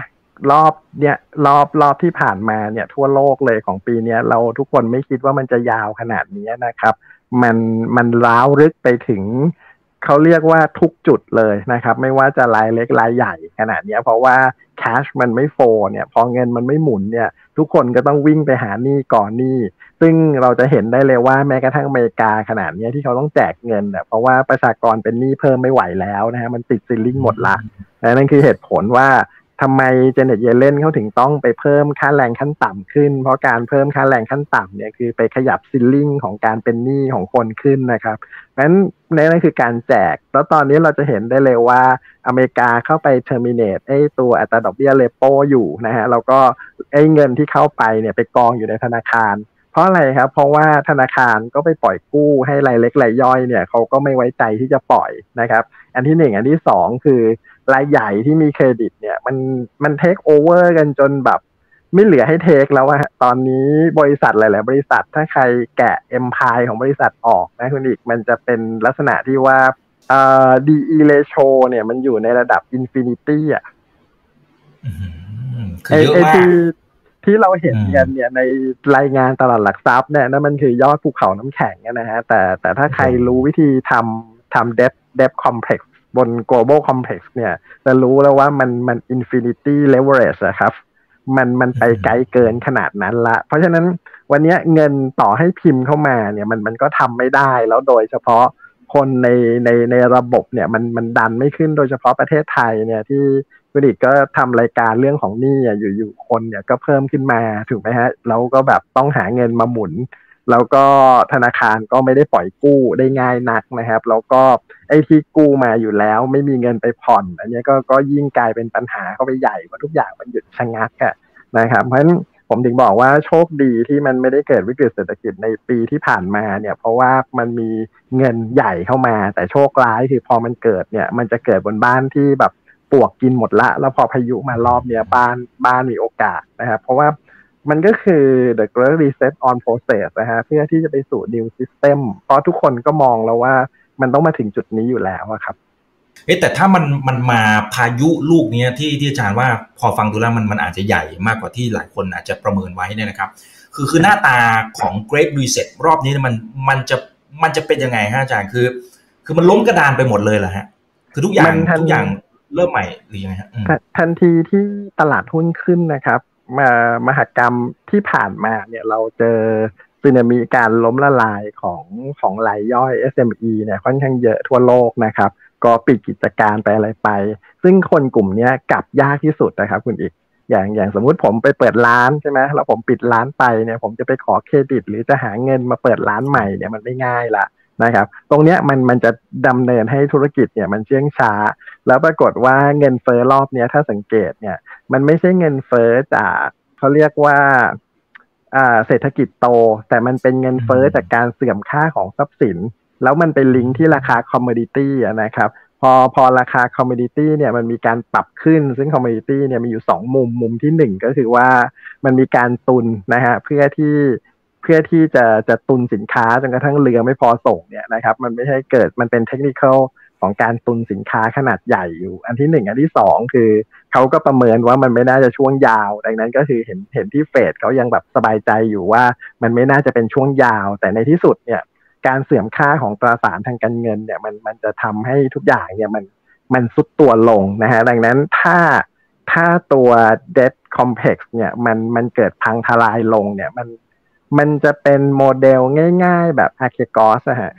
รอบเนี่ยรอบรอบที่ผ่านมาเนี่ย ทั่วโลกเลยของปีนี้เราทุกคนไม่คิดว่ามันจะยาวขนาดนี้นะครับ มันมันร้าวลึกไปถึง เขาเรียกว่าทุกจุดเลยนะครับ ไม่ว่าจะรายเล็กรายใหญ่ขนาดนี้เพราะว่าแคชมันไม่โฟเนี่ยพอเงินมันไม่หมุนเนี่ยทุกคนก็ต้องวิ่งไปหาหนี้ก่อนหนี้ซึ่งเราจะเห็นได้เลยว่าแม้กระทั่งอเมริกาขนาดนี้ที่เขาต้องแจกเงินเนี่ยเพราะว่าประชากรเป็นหนี้เพิ่มไม่ไหวแล้วนะฮะมันติดซิลลิงหมดละนั่นคือเหตุผลว่า ทำไมเจเน็ตเยเลนเขาถึงต้องไปเพิ่มค่าแรงขั้นต่ำขึ้น เพราะการเพิ่มค่าแรงขั้นต่ำเนี่ยคือไปขยับซิลลิงของการเป็นหนี้ของคนขึ้นนะครับนั้นนั่นคือการแจก แล้วตอนนี้เราจะเห็นได้เลยว่าอเมริกาเข้าไป terminate ไอ้ตัวอัตราดอกเบี้ย repo อยู่นะฮะแล้วก็ไอ้เงินที่เข้าไปเนี่ยไปกองอยู่ในธนาคาร เพราะอะไรครับ เพราะว่าธนาคารก็ไปปล่อยกู้ให้รายเล็กรายย่อยเนี่ยเขาก็ไม่ไว้ใจที่จะปล่อยนะครับ อันที่หนึ่งอันที่สองคือรายใหญ่ที่มีเครดิตเนี่ยมันมัน take over กันจนแบบไม่เหลือให้ take แล้วอะตอนนี้บริษัทหลาย ๆ บริษัทถ้าใครแกะ empire ของบริษัทออกนะคุณอิกมันจะเป็นลักษณะที่ว่าเอ่อ DE ratio เนี่ยมันอยู่ในระดับ infinity อะไอ้ไอ้ที่ ที่เราเห็นกันเนี่ยในรายงานตลาดหลักทรัพย์เนี่ยนั่นมันคือยอดภูเขาน้ำแข็งนะฮะแต่แต่ถ้าใครรู้วิธีทำทำ debt debt complex บน global complex เนี่ย จะรู้แล้วว่ามันมัน infinity leverage อะครับ มันมันไปไกลเกินขนาดนั้นละ เพราะฉะนั้นวันนี้เงินต่อให้พิมพ์เข้ามาเนี่ยมันมันก็ทำไม่ได้ แล้วโดยเฉพาะคนในในในระบบเนี่ยมันมันดันไม่ขึ้นโดยเฉพาะประเทศไทยเนี่ยที่ คุณดิก็ทำรายการเรื่องของหนี้อยู่อยู่คนเนี่ยก็เพิ่มขึ้นมาถูกไหมฮะแล้วก็แบบต้องหาเงินมาหมุน แล้วก็ธนาคารก็ไม่ได้ปล่อยกู้ได้ง่ายนักนะครับ แล้วก็ไอ้ที่กู้มาอยู่แล้วไม่มีเงินไปผ่อน อันนี้ก็ก็ยิ่งกลายเป็นปัญหาเข้าไปใหญ่ว่าทุกอย่างมันหยุดชะงักอะนะครับ เพราะฉะนั้นผมถึงบอกว่าโชคดีที่มันไม่ได้เกิดวิกฤตเศรษฐกิจในปีที่ผ่านมาเนี่ย เพราะว่ามันมีเงินใหญ่เข้ามา แต่โชคร้ายคือพอมันเกิดเนี่ย มันจะเกิดบนบ้านที่แบบ ปวกกินหมดละ แล้วพอพายุมารอบเนี้ยบ้านบ้านมีโอกาสนะครับเพราะว่ามันก็คือ the great reset on process นะฮะเพื่อที่จะไปสู่ new system เพราะทุกคนก็มองแล้วว่ามันต้องมาถึงจุดนี้อยู่แล้วครับเอ๊ะแต่ถ้ามันมันมาพายุลูกนี้ที่ที่อาจารย์ว่าพอฟังดูแล้วมันมันอาจจะใหญ่มากกว่าที่หลายคนอาจจะประเมินไว้เนี่ยนะครับ คือคือหน้าตาของ Great Reset รอบนี้มันมันจะมันจะเป็นยังไงฮะอาจารย์คือ คือมันล้มกระดานไปหมดเลยเหรอฮะคือทุกอย่างทุกอย่าง เริ่มใหม่หรือยังไงฮะทันทีที่ตลาดหุ้นขึ้นนะครับมามหกรรมที่ผ่านมาเนี่ยเราเจอซึนามิการล้มละลายของของรายย่อย SME เนี่ยค่อนข้างเยอะทั่วโลกนะครับ ก็ปิดกิจการไปอะไรไป ซึ่งคนกลุ่มนี้กลับยากที่สุดนะครับ คุณอีก อย่างอย่างสมมุติผมไปเปิดร้านใช่ไหมแล้วผมปิดร้านไปเนี่ยผมจะไปขอเครดิต หรือจะหาเงินมาเปิดร้านใหม่เนี่ยมันไม่ง่ายละนะครับ ตรงเนี้ยมันมันจะดำเนินให้ธุรกิจเนี่ยมันเชื่องช้า แล้วปรากฏว่าเงินเฟ้อรอบเนี้ยถ้าสังเกตเนี่ย มันไม่ใช่เงินเฟ้อจากเขาเรียกว่าเศรษฐกิจโต แต่มันเป็นเงินเฟ้อจากการเสื่อมค่าของทรัพย์สิน แล้วมันไปลิงก์ที่ราคา commodity นะครับพอพอราคา commodity เนี่ยมันมีการปรับขึ้น ซึ่ง commodity เนี่ยมีอยู่สองมุมมุมที่หนึ่งก็คือว่ามันมีการตุนนะฮะเพื่อที่เพื่อที่จะจะตุนสินค้าจนกระทั่งเรือไม่พอส่งเนี่ยนะครับ มันไม่ใช่เกิดมันเป็นเทคนิค ของการตุนสินค้าขนาดใหญ่อยู่ อันที่หนึ่งอันที่สองคือเขาก็ประเมินว่ามันไม่น่าจะช่วงยาว ดังนั้นก็คือเห็นเห็นที่เฟดเขายังแบบสบายใจอยู่ว่ามันไม่น่าจะเป็นช่วงยาว แต่ในที่สุดเนี่ยการเสื่อมค่าของตราสารทางการเงินเนี่ยมันมันจะทำให้ทุกอย่างเนี่ยมันมันซุดตัวลงนะฮะดังนั้นถ้าถ้าตัว debt complex เนี่ยมันมันเกิดพังทลายลงเนี่ยมันมันจะเป็นโมเดลง่าย ๆ แบบอาเคกอสอะฮะ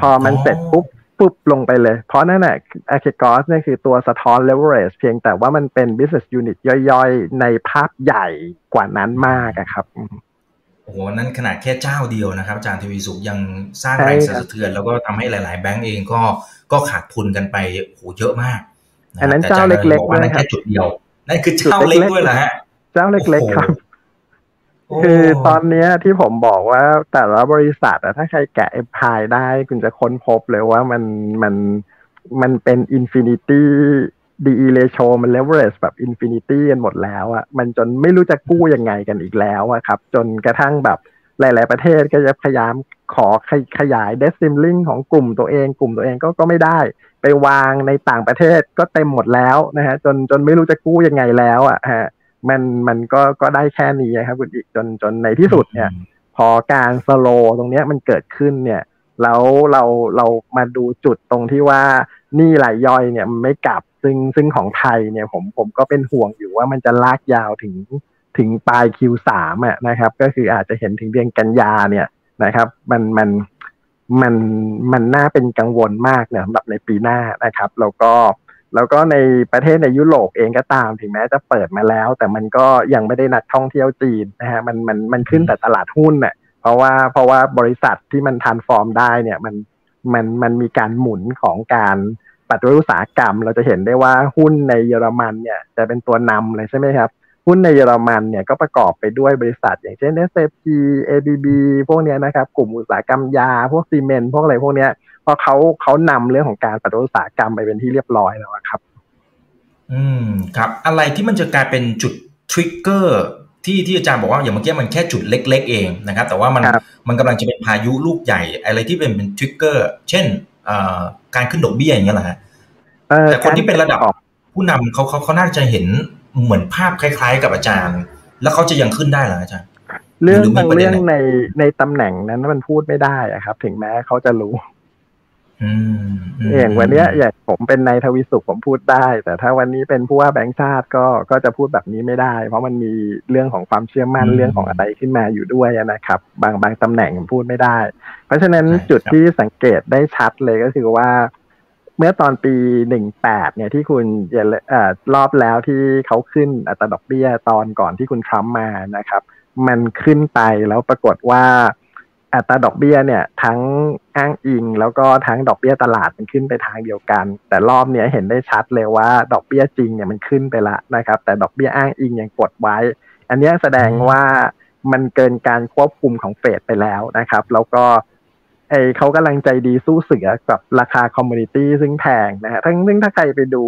พอมันเสร็จปุ๊บ ปุ๊บลงไปเลย เพราะนั่นแหละอ c เคกอสนี่คือตัวสะท้อน leverage เพียงแต่ว่ามันเป็น business unit ย่อยๆ ในภาพใหญ่กว่านั้นมากครับโอ้โหนั่นขนาดแค่เจ้าเดียวนะครับอาจารย์ทวีสุขยังสร้างแรงสะเทือน แล้วก็ทำให้หลาย ๆ แบงก์เองก็ก็ขาดทุนกันไปโหเยอะมากอันนั้นเจ้าเล็กๆนั่นแค่จุดเดียวนั่นคือเจ้าเล็กด้วยเหรอฮะ เจ้าเล็กๆครับ คือตอนนี้ที่ผมบอกว่าแต่ละบริษัทอะถ้าใครแกะไอ้พายได้คุณจะค้นพบเลยว่ามันมันมันเป็น infinity duration มัน leverage แบบ infinity กันหมดแล้วอะมันจนไม่รู้จะกู้ยังไงกันอีกแล้วอะครับ จนกระทั่งแบบหลาย ๆ ประเทศก็จะพยายามขอขยาย debt ceiling ของกลุ่มตัวเอง กลุ่มตัวเองก็ก็ไม่ได้ ไปวางในต่างประเทศก็เต็มหมดแล้วนะฮะจนจนไม่รู้จะกู้ยังไงแล้วอะฮะ มันมันก็ก็ได้แค่นี้ครับคุณอีกจนจนในที่สุดเนี่ย พอการ slowตรงเนี้ยมันเกิดขึ้นเนี่ยแล้วเราเรามาดูจุดตรงที่ว่านี่ไหลย่อยเนี่ยมันไม่กลับซึ่งซึ่งของไทยเนี่ยผมผมก็เป็นห่วงอยู่ว่ามันจะลากยาวถึงถึงปลาย Q3 อะนะครับ ก็คืออาจจะเห็นถึงเดือนกันยาเนี่ยนะครับ มันมันมันมันน่าเป็นกังวลมากเนี่ยสำหรับในปีหน้านะครับ แล้วก็ แล้วก็ในประเทศในยุโรปเองก็ตามถึงแม้จะเปิดมาแล้ว แต่มันก็ยังไม่ได้นักท่องเที่ยวจีนนะฮะมันมันมันขึ้นแต่ตลาดหุ้นเนี่ยเพราะว่าเพราะว่าบริษัทที่มันทันฟอร์มได้เนี่ยมันมันมันมีการหมุนของการปฏิวัติอุตสาหกรรม เราจะเห็นได้ว่าหุ้นในเยอรมันเนี่ยจะเป็นตัวนำเลยใช่ไหมครับ หุ้นในเยอรมันเนี่ยก็ประกอบไปด้วยบริษัท อย่างเช่น SAP ABB พวกนี้นะครับ กลุ่มอุตสาหกรรมยา พวกซีเมนต์พวกอะไรพวกเนี้ย เพราะเขาเขานำเรื่องของการปฏิวัติอุตสาหกรรมไปเป็นที่เรียบร้อยแล้วครับ อืมครับ อะไรที่มันจะกลายเป็นจุดทริกเกอร์ที่ที่อาจารย์บอกว่าอย่างเมื่อกี้มันแค่จุดเล็ก ๆ เองนะครับ แต่ว่ามันมันกำลังจะเป็นพายุลูกใหญ่ อะไรที่เป็นเป็นทริกเกอร์เช่นการขึ้นดอกเบี้ยอย่างเงี้ยเหรอฮะแต่คนที่เป็นระดับผู้นำเขาเขาเขาน่าจะเห็นเหมือนภาพคล้าย ๆ กับอาจารย์ แล้วเขาจะยังขึ้นได้เหรออาจารย์ เรื่องบางเรื่องในในตำแหน่งนั้นมันพูดไม่ได้อะครับ ถึงแม้เขาจะรู้ อย่างวันนี้อย่างผมเป็นนายทวิสุขผมพูดได้ แต่ถ้าวันนี้เป็นผู้ว่าแบงค์ชาติก็ก็จะพูดแบบนี้ไม่ได้ เพราะมันมีเรื่องของความเชื่อมั่นเรื่องของอะไรขึ้นมาอยู่ด้วยนะครับ บางบางตำแหน่งพูดไม่ได้ เพราะฉะนั้นจุดที่สังเกตได้ชัดเลยก็คือว่า เมื่อตอนปีหนึ่งแปดเนี่ยที่คุณเอ่อรอบแล้วที่เขาขึ้นอัตราดอกเบี้ยตอนก่อนที่คุณทรัมป์มานะครับ มันขึ้นไปแล้วปรากฏว่า อัตราดอกเบี้ยเนี่ยทั้งอ้างอิง แล้วก็ทั้งดอกเบี้ยตลาดมันขึ้นไปทางเดียวกัน แต่รอบนี้เห็นได้ชัดเลยว่าดอกเบี้ยจริงเนี่ยมันขึ้นไปละนะครับ แต่ดอกเบี้ยอ้างอิงยังกดไว้ อันนี้แสดงว่ามันเกินการควบคุมของเฟดไปแล้วนะครับ แล้วก็ไอเขากำลังใจดีสู้เสือกับราคา commodity ซึ่งแพงนะฮะทั้งซึ่งถ้าใครไปดู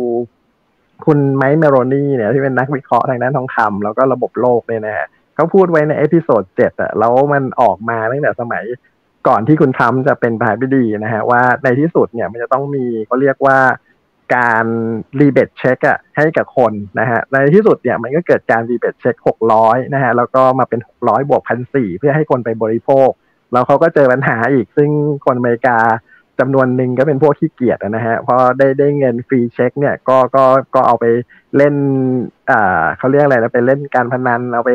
คุณ Mike Maloney เนี่ยที่เป็นนักวิเคราะห์ทางด้านทองคำแล้วก็ระบบโลกเนี่ยนะฮะ เขาพูดไว้ใน episode เจ็ดอะแล้วมันออกมาตั้งแต่สมัยก่อนที่คุณทรัมป์จะเป็นประธานาธิบดีนะฮะว่าในที่สุดเนี่ยมันจะต้องมีเขาเรียกว่าการ rebate check อะให้กับคนนะฮะในที่สุดเนี่ยมันก็เกิดการ rebate check หกร้อยนะฮะแล้วก็มาเป็นหกร้อยบวกพันสี่เพื่อให้คนไปบริโภค แล้วเขาก็เจอปัญหาอีกซึ่งคนอเมริกา จำนวนหนึ่งก็เป็นพวกขี้เกียจนะฮะพอได้ได้เงิน free check เนี่ยก็ก็ก็เอาไปเล่นอ่าเขาเรียกอะไรนะไปเล่นการพนันเอาไป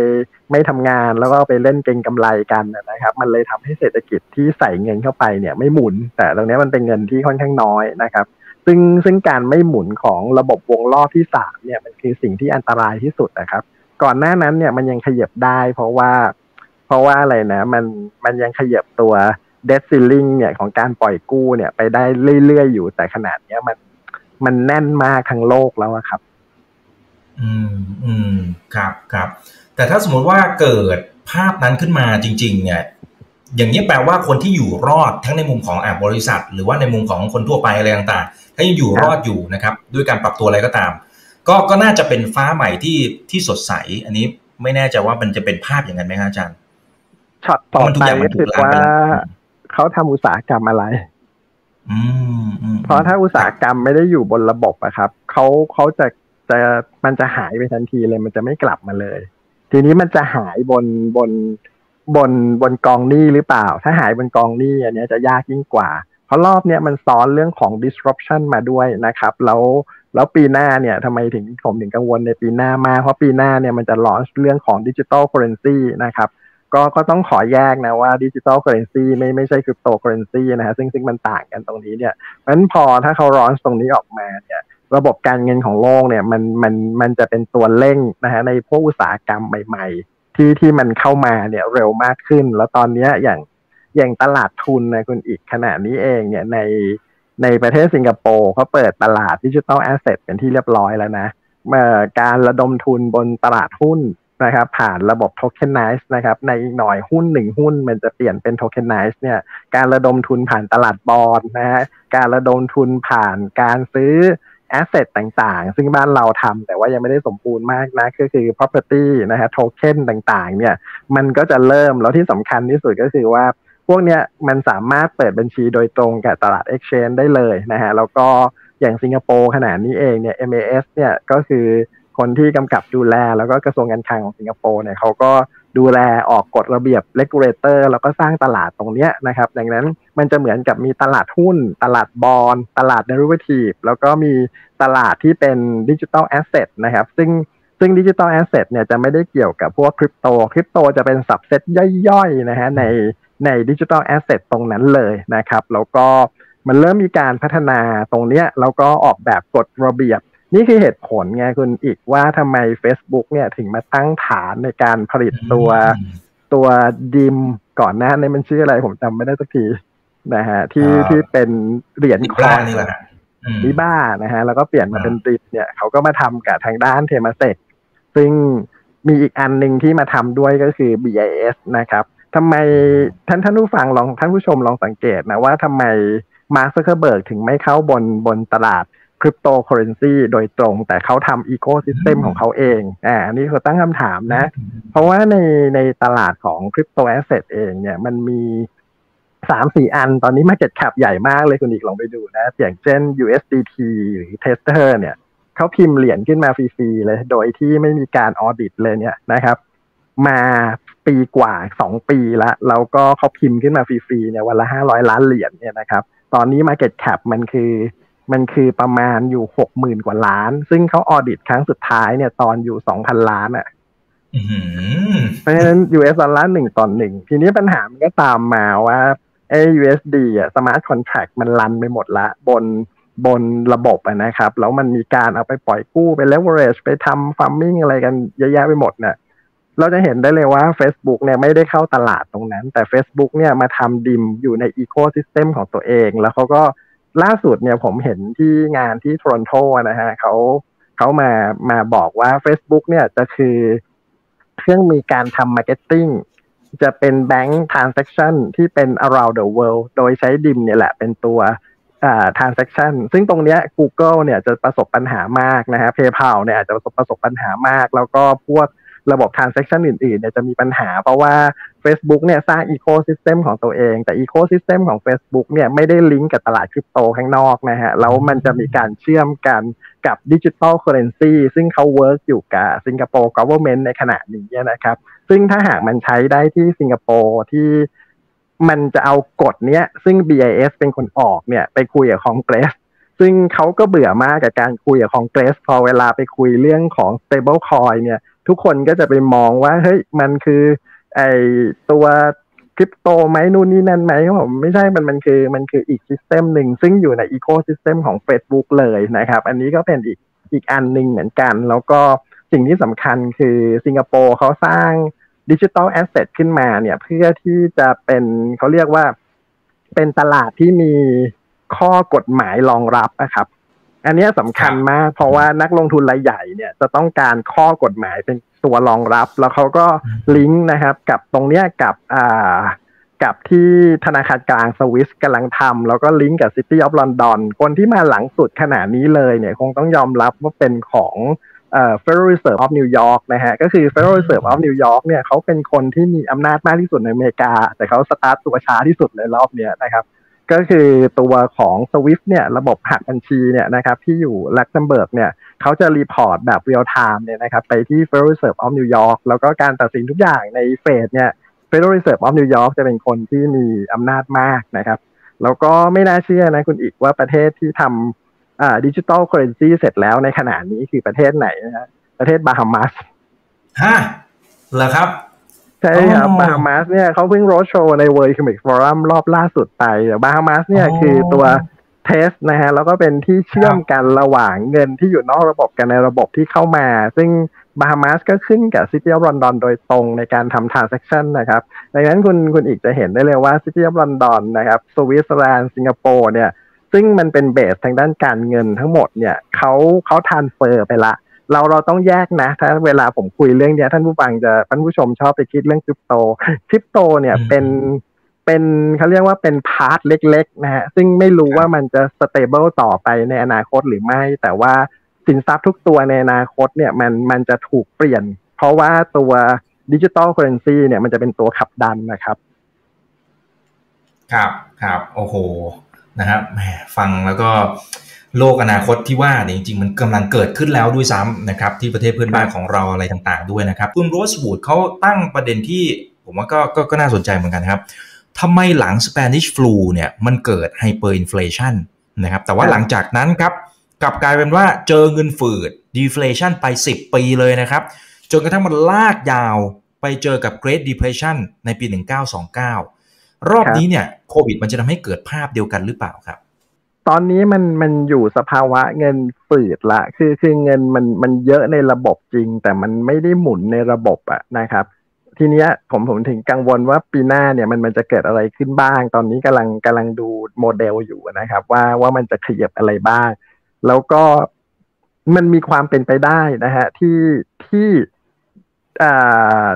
ไม่ทำงานแล้วก็ไปเล่นเก็งกำไรกันนะครับ มันเลยทำให้เศรษฐกิจที่ใส่เงินเข้าไปเนี่ยไม่หมุน แต่ตรงนี้มันเป็นเงินที่ค่อนข้างน้อยนะครับ ซึ่งซึ่งการไม่หมุนของระบบวงรอบที่สามเนี่ยมันคือสิ่งที่อันตรายที่สุดนะครับ ก่อนหน้านั้นเนี่ยมันยังขยับได้ เพราะว่า เพราะว่าอะไรนะ มันมันยังขยับตัว เดซซิลลิงเนี่ยของการปล่อยกู้เนี่ยไปได้เรื่อยๆอยู่แต่ขนาดเนี้ยมันมันแน่นมากทั้งโลกแล้วครับ อืมอืมครับครับ แต่ถ้าสมมติว่าเกิดภาพนั้นขึ้นมาจริง ๆ เนี่ย อย่างนี้แปลว่าคนที่อยู่รอดทั้งในมุมของอ่าบริษัท หรือว่าในมุมของคนทั่วไปอะไรต่างๆ ถ้ายังอยู่รอดอยู่นะครับ ด้วยการปรับตัวอะไรก็ตาม ก็ก็น่าจะเป็นฟ้าใหม่ที่ที่สดใส อันนี้ไม่แน่ใจว่ามันจะเป็นภาพอย่างนั้นไหมครับอาจารย์ช็อตต่อไปก็คือว่า เขาทำอุตสาหกรรมอะไรเพราะถ้าอุตสาหกรรมไม่ได้อยู่บนระบบอะครับเขาเขาจะจะมันจะหายไปทันทีเลยมันจะไม่กลับมาเลย ทีนี้มันจะหายบนบนบนบนกองหนี้หรือเปล่า ถ้าหายบนกองหนี้อันนี้จะยากยิ่งกว่า เพราะรอบเนี้ยมันซ้อนเรื่องของ disruption มาด้วยนะครับ แล้วแล้วปีหน้าเนี่ยทำไมถึงผมถึงกังวลในปีหน้ามากเพราะปีหน้าเนี่ยมันจะลอนเรื่องของดิจิ t a ลเคอเรนซีนะครับ ก็ก็ต้องขอแยกนะว่า digital currency ไม่ไม่ใช่คริปโตเคอเรนซีนะฮะซึ่งซึ่งมันต่างกันตรงนี้เนี่ยเพราะฉะนั้นพอถ้าเขา launch ตรงนี้ออกมาเนี่ยระบบการเงินของโลกเนี่ยมันมันมันจะเป็นตัวเร่งนะฮะในพวกอุตสาหกรรมใหม่ ๆ ที่ที่มันเข้ามาเนี่ยเร็วมากขึ้น แล้วตอนนี้อย่างอย่างตลาดทุนนะคุณอีกขณะนี้เองเนี่ยในในประเทศสิงคโปร์เขาเปิดตลาด digital asset เป็นที่เรียบร้อยแล้วนะการระดมทุนบนตลาดหุ้น นะครับผ่านระบบ tokenize นะครับในอีกหน่อยหุ้นหนึ่งหุ้นมันจะเปลี่ยนเป็น tokenize เนี่ยการระดมทุนผ่านตลาดบอลนะฮะการระดมทุนผ่านการซื้อ asset ต่างๆ ซึ่งบ้านเราทำแต่ว่ายังไม่ได้สมบูรณ์มากนะก็คือ property นะฮะโทเค็นต่างๆ เนี่ยมันก็จะเริ่มแล้วที่สำคัญที่สุดก็คือว่าพวกเนี้ยมันสามารถเปิดบัญชีโดยตรงกับตลาด Exchange ได้เลยนะฮะแล้วก็อย่างสิงคโปร์ขณะนี้เองเนี่ย MAS เนี่ยก็คือ คนที่กำกับดูแล แล้วก็กระทรวงการคลังของสิงคโปร์เนี่ยเขาก็ดูแลออกกฎระเบียบ regulator แล้วก็สร้างตลาดตรงนี้นะครับ ดังนั้นมันจะเหมือนกับมีตลาดหุ้น ตลาดบอลตลาด derivative แล้วก็มีตลาดที่เป็น digital asset นะครับ ซึ่งซึ่ง digital asset เนี่ยจะไม่ได้เกี่ยวกับพวกคริปโต คริปโตจะเป็น subset ย่อยๆนะฮะในใน digital asset ตรงนั้นเลยนะครับ แล้วก็มันเริ่มมีการพัฒนาตรงนี้แล้วก็ออกแบบกฎระเบียบ นี่คือเหตุผลไงคุณอีกว่าทำไม Facebook เนี่ยถึงมาตั้งฐานในการผลิตตัวตัวดิมก่อนหน้านี้มันชื่ออะไรผมจำไม่ได้สักทีนะฮะที่ที่เป็นเหรียญคอนลิบ้านะฮะแล้วก็เปลี่ยนมาเป็นดิบเนี่ยเขาก็มาทำกับทางด้านเทมาเซกซึ่งมีอีกอันหนึ่งที่มาทำด้วยก็คือ BIS นะครับทำไมท่านท่านผู้ฟังลองท่านผู้ชมลองสังเกตนะว่าทำไมมาร์คซักเคอร์เบิร์กถึงไม่เข้าบนบนตลาด คริปโตเคอเรนซีโดยตรง แต่เขาทำ ecosystem ของเขาเองอ่าอันนี้เขาตั้งคำถามนะ เพราะว่าในในตลาดของ crypto asset เองเนี่ยมันมีสามสี่อันตอนนี้ Market Cap ใหญ่มากเลยคุณอีกลองไปดูนะ อย่างเช่น USDT หรือ Tether เนี่ยเขาพิมพ์เหรียญขึ้นมาฟรีๆเลย โดยที่ไม่มีการ audit เลยเนี่ยนะครับ มาปีกว่าสองปีละแล้วก็เขาพิมพ์ขึ้นมาฟรีๆเนี่ยวันละห้าร้อยล้านเหรียญเนี่ยนะครับ ตอนนี้ Market Cap มันคือ มันคือประมาณอยู่หกหมื่นกว่าล้าน ซึ่งเขา audit ครั้งสุดท้ายเนี่ยตอนอยู่สองพันล้านอะ่ะเพราะฉะนั้น US ดอลลาร์หนึ่งต่อหนึ่ง ทีนี้ปัญหามันก็ตามมาว่าไอ้ USD อะ smart contract มัน run ไปหมดละ บนบนระบบนะครับ แล้วมันมีการเอาไปปล่อยกู้ไป leverage ไปทำ farming อะไรกันเยอะแยะไปหมดเนี่ยเราจะเห็นได้เลยว่า Facebook เนี่ยไม่ได้เข้าตลาดตรงนั้น แต่ Facebook เนี่ยมาทำ Diem อยู่ใน ecosystem ของตัวเอง แล้วเขาก็ ล่าสุดเนี่ยผมเห็นที่งานที่โทรอนโตนะฮะเขาเขามามาบอกว่า Facebook เนี่ยจะคือเครื่องมีการทำ marketing จะเป็นแบงค์ทราน s a c t i o n ที่เป็น around the world โดยใช้ Diem เนี่ยแหละเป็นตัวอ่า transaction ซึ่งตรงเนี้ย Google เนี่ยจะประสบปัญหามากนะฮะ PayPal เนี่ยอาจจะประสบประสบปัญหามาก แล้วก็พวกระบบ transaction อื่นๆเนี่ยจะมีปัญหา เพราะว่า Facebook เนี่ยสร้าง ecosystem ของตัวเอง แต่ ecosystem ของ Facebook เนี่ยไม่ได้ลิงก์กับตลาดคริปโตข้างนอกนะฮะ แล้วมันจะมีการเชื่อมกันกับ digital currency ซึ่งเขา work อยู่กับสิงคโปร์ government ในขณะนี้นะครับ ซึ่งถ้าหากมันใช้ได้ที่สิงคโปร์ที่มันจะเอากฎเนี้ย ซึ่ง BIS เป็นคนออกเนี่ยไปคุยกับคองเกรสซึ่งเขาก็เบื่อมากกับการคุยกับคองเกรสพอเวลาไปคุยเรื่องของ stable coin เนี่ย ทุกคนก็จะไปมองว่าเฮ้ยมันคือ ไอตัวคริปโตไหมนู่นนี่นั่นไหมผมไม่ใช่มันมันคือมันคืออีก system หนึ่งซึ่งอยู่ใน ecosystem ของ Facebook เลยนะครับ อันนี้ก็เป็นอีกอีกอันหนึ่งเหมือนกัน แล้วก็สิ่งที่สำคัญคือสิงคโปร์เขาสร้าง digital asset ขึ้นมาเนี่ย เพื่อที่จะเป็นเขาเรียกว่าเป็นตลาดที่มีข้อกฎหมายรองรับนะครับ อันนี้สำคัญมาก เพราะว่านักลงทุนรายใหญ่เนี่ยจะต้องการข้อกฎหมายเป็นตัวรองรับ แล้วเขาก็ลิงก์นะครับ กับตรงเนี้ยกับอ่ากับที่ธนาคารกลางสวิสกำลังทำแล้วก็ลิงก์กับ City of London คนที่มาหลังสุดขณะนี้เลยเนี่ยคงต้องยอมรับว่าเป็นของเอ่อ Federal Reserve of New York นะฮะก็คือ Federal Reserve of New York เนี่ยเขาเป็นคนที่มีอำนาจมากที่สุดในอเมริกา แต่เขาสตาร์ทตัวช้าที่สุดเลยรอบเนี้ยนะครับ ก็คือตัวของ SWIFT เนี่ยระบบหักบัญชีเนี่ยนะครับที่อยู่ลักเซมเบิร์กเนี่ยเขาจะ report แบบ real-time เนี่ยนะครับไปที่ Federal Reserve of New York แล้วก็การตัดสินทุกอย่างในเฟดเนี่ย Federal Reserve of New York จะเป็นคนที่มีอำนาจมากนะครับแล้วก็ไม่น่าเชื่อนะคุณอิกว่าประเทศที่ทำ digital currency เสร็จแล้วในขณะนี้คือประเทศไหนนะฮะประเทศบาฮามาสฮะเหรอครับ ใช่ครับบาฮามาสเนี่ยเขาเพิ่งโรดโชว์ใน World Economic Forum รอบล่าสุดไปแต่บาฮามาสเนี่ยคือตัว test นะฮะแล้วก็เป็นที่เชื่อมกันระหว่างเงินที่อยู่นอกระบบกันในระบบที่เข้ามา ซึ่งบาฮามาสก็ขึ้นกับ City of London โดยตรงในการทำ transaction นะครับดังนั้นคุณคุณอิกจะเห็นได้เลยว่า City of London นะครับสวิตเซอร์แลนด์สิงคโปร์เนี่ยซึ่งมันเป็น base ทางด้านการเงินทั้งหมดเนี่ยเขาเขา transfer ไปละ เราเราต้องแยกนะ ถ้าเวลาผมคุยเรื่องเนี้ยท่านผู้ฟังจะท่านผู้ชมชอบไปคิดเรื่องคริปโตคริปโตเนี่ยเป็นเป็นเขาเรียกว่าเป็น part เล็กๆนะฮะซึ่งไม่รู้ว่ามันจะ stable ต่อไปในอนาคตหรือไม่ แต่ว่าสินทรัพย์ทุกตัวในอนาคตเนี่ยมันมันจะถูกเปลี่ยน เพราะว่าตัว digital currency เนี่ยมันจะเป็นตัวขับดันนะครับ ครับครับโอ้โหนะครับแหมฟังแล้วก็ โลกอนาคตที่ว่าเนี่ยจริงๆ มันกำลังเกิดขึ้นแล้วด้วยซ้ำนะครับที่ประเทศเพื่อนบ้านของเราอะไรต่างๆด้วยนะครับคุณโรสบูดเขาตั้งประเด็นที่ผมว่าก็ก็ก็น่าสนใจเหมือนกันครับทำไมหลัง Spanish flu เนี่ยมันเกิด hyperinflation นะครับแต่ว่าหลังจากนั้นครับกลับกลายเป็นว่าเจอเงินฝืด deflation ไป 10 ปีเลยนะครับ จนกระทั่งมันลากยาวไปเจอกับ Great Depression ในปี 1929 รอบนี้เนี่ยโควิดมันจะทำให้เกิดภาพเดียวกันหรือเปล่าครับ ตอนนี้มันมันอยู่สภาวะเงินฝืดละ คือคือเงินมันมันเยอะในระบบจริง แต่มันไม่ได้หมุนในระบบอะนะครับ ทีเนี้ยผมผมถึงกังวลว่าปีหน้าเนี่ยมันมันจะเกิดอะไรขึ้นบ้าง ตอนนี้กำลังกำลังดูโมเดลอยู่นะครับ ว่าว่ามันจะขยับอะไรบ้าง แล้วก็มันมีความเป็นไปได้นะฮะที่ที่อ่า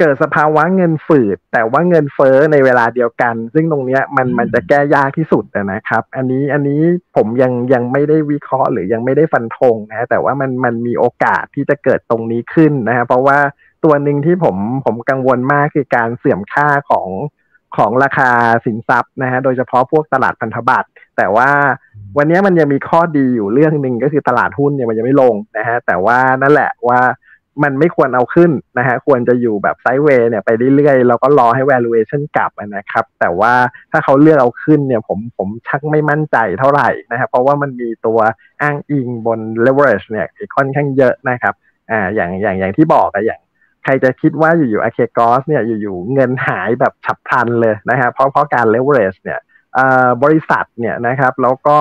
เกิดสภาวะเงินฝืด แต่ว่าเงินเฟ้อในเวลาเดียวกัน ซึ่งตรงเนี้ยมันมันจะแก้ยากที่สุดนะครับ อันนี้อันนี้ผมยังยังไม่ได้วิเคราะห์หรือยังไม่ได้ฟันธงนะแต่ว่ามันมันมีโอกาสที่จะเกิดตรงนี้ขึ้นนะฮะเพราะว่าตัวหนึ่งที่ผมผมกังวลมากคือการเสื่อมค่าของของราคาสินทรัพย์นะฮะโดยเฉพาะพวกตลาดพันธบัตรแต่ว่าวันนี้มันยังมีข้อดีอยู่เรื่องหนึ่งก็คือตลาดหุ้นเนี่ยมันยังไม่ลงนะฮะแต่ว่านั่นแหละว่า มันไม่ควรเอาขึ้นนะฮะควรจะอยู่แบบไซด์เวย์เนี่ยไปเรื่อยๆแล้วก็รอให้ valuation กลับนะครับ แต่ว่าถ้าเขาเลือกเอาขึ้นเนี่ยผมผมชักไม่มั่นใจเท่าไหร่นะครับเพราะว่ามันมีตัวอ้างอิงบน leverage เนี่ยค่อนข้างเยอะนะครับอ่าอย่างอย่างอย่างที่บอกอะอย่างใครจะคิดว่าอยู่ๆอาเคกอสเนี่ยอยู่ๆเงินหายแบบฉับพลันเลยนะฮะเพราะเพราะการ leverage เนี่ยบริษัทเนี่ยนะครับแล้วก็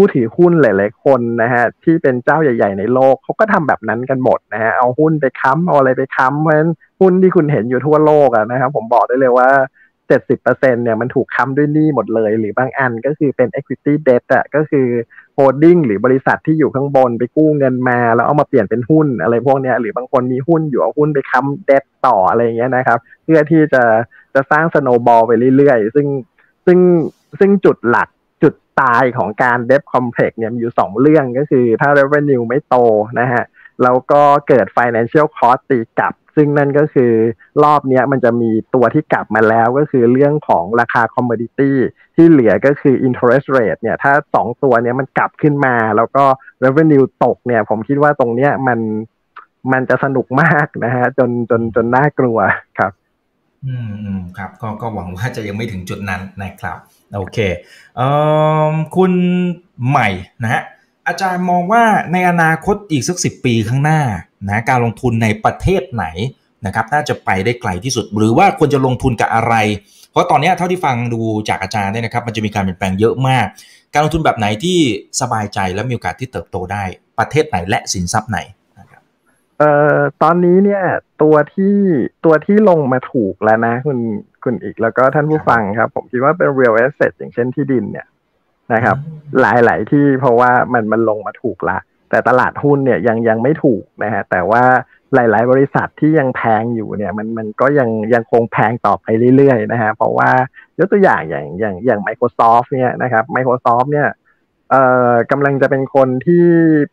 ผู้ถือหุ้นหลาย ๆ คนนะฮะที่เป็นเจ้าใหญ่ ๆ ในโลกเขาก็ทำแบบนั้นกันหมดนะฮะเอาหุ้นไปค้ำเอาอะไรไปค้ำเพราะฉะนั้นหุ้นที่คุณเห็นอยู่ทั่วโลกอะนะครับผมบอกได้เลยว่า70%เนี่ยมันถูกค้ำด้วยหนี้หมดเลย หรือบางอันก็คือเป็น equity debt อะก็คือ holding หรือบริษัทที่อยู่ข้างบนไปกู้เงินมาแล้วเอามาเปลี่ยนเป็นหุ้นอะไรพวกเนี้ยหรือบางคนมีหุ้นอยู่เอาหุ้นไปค้ำ debt ต่ออะไรเงี้ยนะครับ เพื่อที่จะจะสร้าง snowball ไปเรื่อย ๆ ซึ่งซึ่งซึ่งจุดหลัก ตายของการ debt complex เนี่ยมีอยู่สองเรื่องก็คือถ้า revenue ไม่โตนะฮะแล้วก็เกิด financial cost ตีกลับ ซึ่งนั่นก็คือรอบนี้มันจะมีตัวที่กลับมาแล้วก็คือเรื่องของราคาคอมมดิตี้ที่เหลือก็คือ interest rate เนี่ย ถ้าสองตัวเนี้ยมันกลับขึ้นมา แล้วก็ revenue ตกเนี่ย ผมคิดว่าตรงเนี้ยมันมันจะสนุกมากนะฮะจนจนจนน่ากลัวครับ อืมครับ ก็ก็หวังว่าจะยังไม่ถึงจุดนั้นนะครับ โอเคเออคุณใหม่นะฮะอาจารย์มองว่าในอนาคตอีกสักสิปีข้างหน้านะการลงทุนในประเทศไหนนะครับน่าจะไปได้ไกลที่สุด หรือว่าควรจะลงทุนกับอะไร เพราะตอนนี้เท่าที่ฟังดูจากอาจารย์เนี่ยนะครับ มันจะมีการเปลี่ยนแปลงเยอะมาก การลงทุนแบบไหนที่สบายใจและมีโอกาสที่เติบโตได้ประเทศไหนและสินทรัพย์ไหนนะครับเอ่อตอนนี้เนี่ยตัวที่ตัวที่ลงมาถูกแล้วนะคุณ คุณอีกแล้วก็ท่านผู้ฟังครับ ผมคิดว่าเป็น real estate อย่างเช่นที่ดินเนี่ยนะครับ หลาย ๆ ที่เพราะว่ามันมันลงมาถูกละ แต่ตลาดหุ้นเนี่ยยังยังไม่ถูกนะฮะแต่ว่าหลาย ๆ บริษัทที่ยังแพงอยู่เนี่ย มันมันก็ยังยังคงแพงต่อไปเรื่อย ๆ นะฮะเพราะว่ายกตัวอย่างอย่างอย่างอย่าง Microsoft เนี่ยนะครับ Microsoft เนี่ยเอ่อกำลังจะเป็นคนที่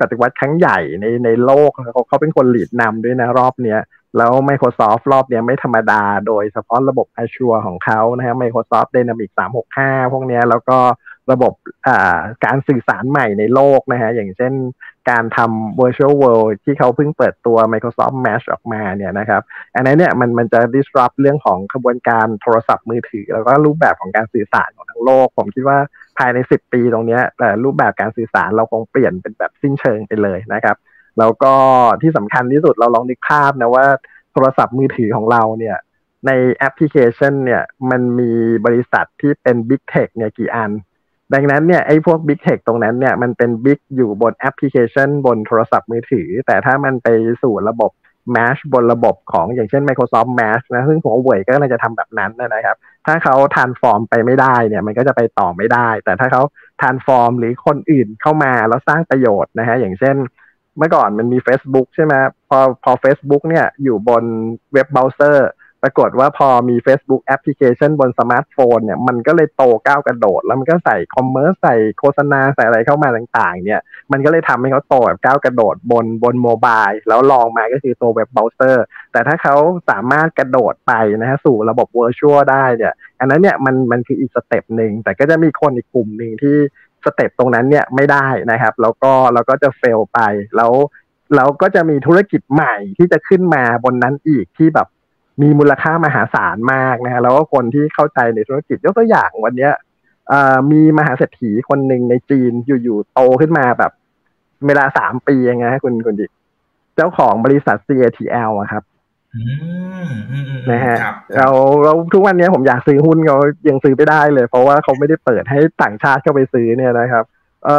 ปฏิวัติครั้งใหญ่ในในโลกเขาเขาเป็นคนหลีดนำด้วยนะรอบเนี้ย แล้ว Microsoft รอบนี้ไม่ธรรมดา โดยเฉพาะระบบ Azure ของเขานะฮะ Microsoft Dynamics 365 พวกนี้แล้วก็ระบบการสื่อสารใหม่ในโลกนะฮะ อย่างเช่นการทำ virtual world ที่เขาเพิ่งเปิดตัว Microsoft Mesh ออกมาเนี่ยนะครับ อันนี้เนี่ยมันมันจะ disrupt เรื่องของกระบวนการโทรศัพท์มือถือ แล้วก็รูปแบบของการสื่อสารของทั้งโลก ผมคิดว่าภายใน 10 ปีตรงนี้แต่รูปแบบการสื่อสารเราคงเปลี่ยนเป็นแบบสิ้นเชิงไปเลยนะครับ แล้วก็ที่สำคัญที่สุดเราลองนึกภาพนะว่าโทรศัพท์มือถือของเราเนี่ยในแอปพลิเคชันเนี่ยมันมีบริษัทที่เป็น Big Tech เนี่ยกี่อัน ดังนั้นเนี่ยไอ้พวก Big Tech ตรงนั้นเนี่ยมันเป็น Big อยู่บนแอปพลิเคชันบนโทรศัพท์มือถือ แต่ถ้ามันไปสู่ระบบ Mesh บนระบบของอย่างเช่น Microsoft Mesh นะซึ่งผมว่าเว่ยก็เลยจะทำแบบนั้นนะครับ ถ้าเขา transform ไปไม่ได้เนี่ยมันก็จะไปต่อไม่ได้ แต่ถ้าเขา transform หรือคนอื่นเข้ามาแล้วสร้างประโยชน์นะฮะอย่างเช่น เมื่อก่อนมันมี Facebook ใช่ไหมพอพอ Facebook เนี่ยอยู่บนเว็บเบราว์เซอร์ปรากฏว่าพอมี Facebook แอปพลิเคชันบนสมาร์ทโฟนเนี่ยมันก็เลยโตก้าวกระโดด แล้วมันก็ใส่ commerce ใส่โฆษณาใส่อะไรเข้ามาต่าง ๆ เนี่ย มันก็เลยทำให้เขาโตแบบก้าวกระโดดบนบน mobile แล้วรองมาก็คือตัวเว็บเบราว์เซอร์แต่ถ้าเขาสามารถกระโดดไปนะฮะสู่ระบบ virtual ได้เนี่ย อันนั้นเนี่ยมันมันคืออีก step หนึ่งแต่ก็จะมีคนอีกกลุ่มหนึ่งที่ step ตรงนั้นเนี่ยไม่ได้นะครับ แล้วก็เราก็จะ fail ไป แล้วเราก็จะมีธุรกิจใหม่ที่จะขึ้นมาบนนั้นอีกที่แบบมีมูลค่ามหาศาลมากนะฮะแล้วก็คนที่เข้าใจในธุรกิจยกตัวอย่างวันเนี้ยมีมหาเศรษฐีคนหนึ่งในจีนอยู่ๆโตขึ้นมาแบบเวลาสามปีเองนะคุณคุณดิเจ้าของบริษัท CATL อะครับ นะฮะเราเราทุกวันนี้ผมอยากซื้อหุ้นเขายังซื้อไม่ได้เลย เพราะว่าเขาไม่ได้เปิดให้ต่างชาติเข้าไปซื้อเนี่ยนะครับ เอ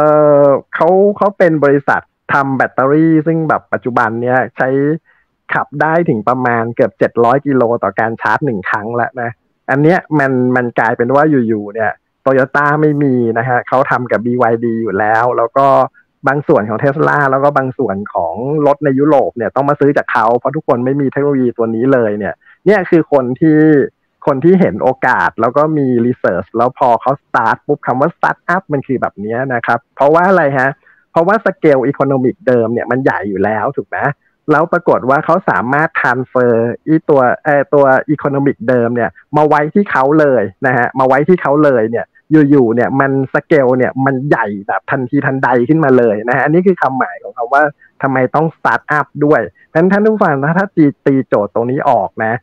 อเขาเขาเป็นบริษัททำแบตเตอรี่ ซึ่งแบบปัจจุบันเนี้ยใช้ขับได้ถึงประมาณเกือบเจ็ดร้อยกิโลต่อการชาร์จหนึ่งครั้งแล้วนะ อันเนี้ยมันมันกลายเป็นว่าอยู่ๆเนี่ยโตโยต้าไม่มีนะฮะเขาทำกับ BYD อยู่แล้ว แล้วก็ บางส่วนของเทสลาแล้วก็บางส่วนของรถในยุโรปเนี่ยต้องมาซื้อจากเขาเพราะทุกคนไม่มีเทคโนโลยีตัวนี้เลยเนี่ย เนี่ยคือคนที่คนที่เห็นโอกาสแล้วก็มี research แล้วพอเขาสตาร์ทปุ๊บคำว่าสตาร์ทอัพมันคือแบบนี้นะครับ เพราะว่าอะไรฮะ เพราะว่า scale economic เดิมเนี่ยมันใหญ่อยู่แล้วถูกไหมแล้วปรากฏว่าเขาสามารถ transfer อีตัวเอตัว economic เดิมเนี่ย มาไว้ที่เขาเลยนะฮะมาไว้ที่เขาเลยเนี่ย อยู่ๆเนี่ยมันสเกลเนี่ยมันใหญ่แบบทันทีทันใดขึ้นมาเลยนะฮะอันนี้คือความหมายของเขาว่าทำไมต้องสตาร์ทอัพด้วยท่านท่านผู้ฟังถ้าตีตีโจทย์ตรงนี้ออกนะ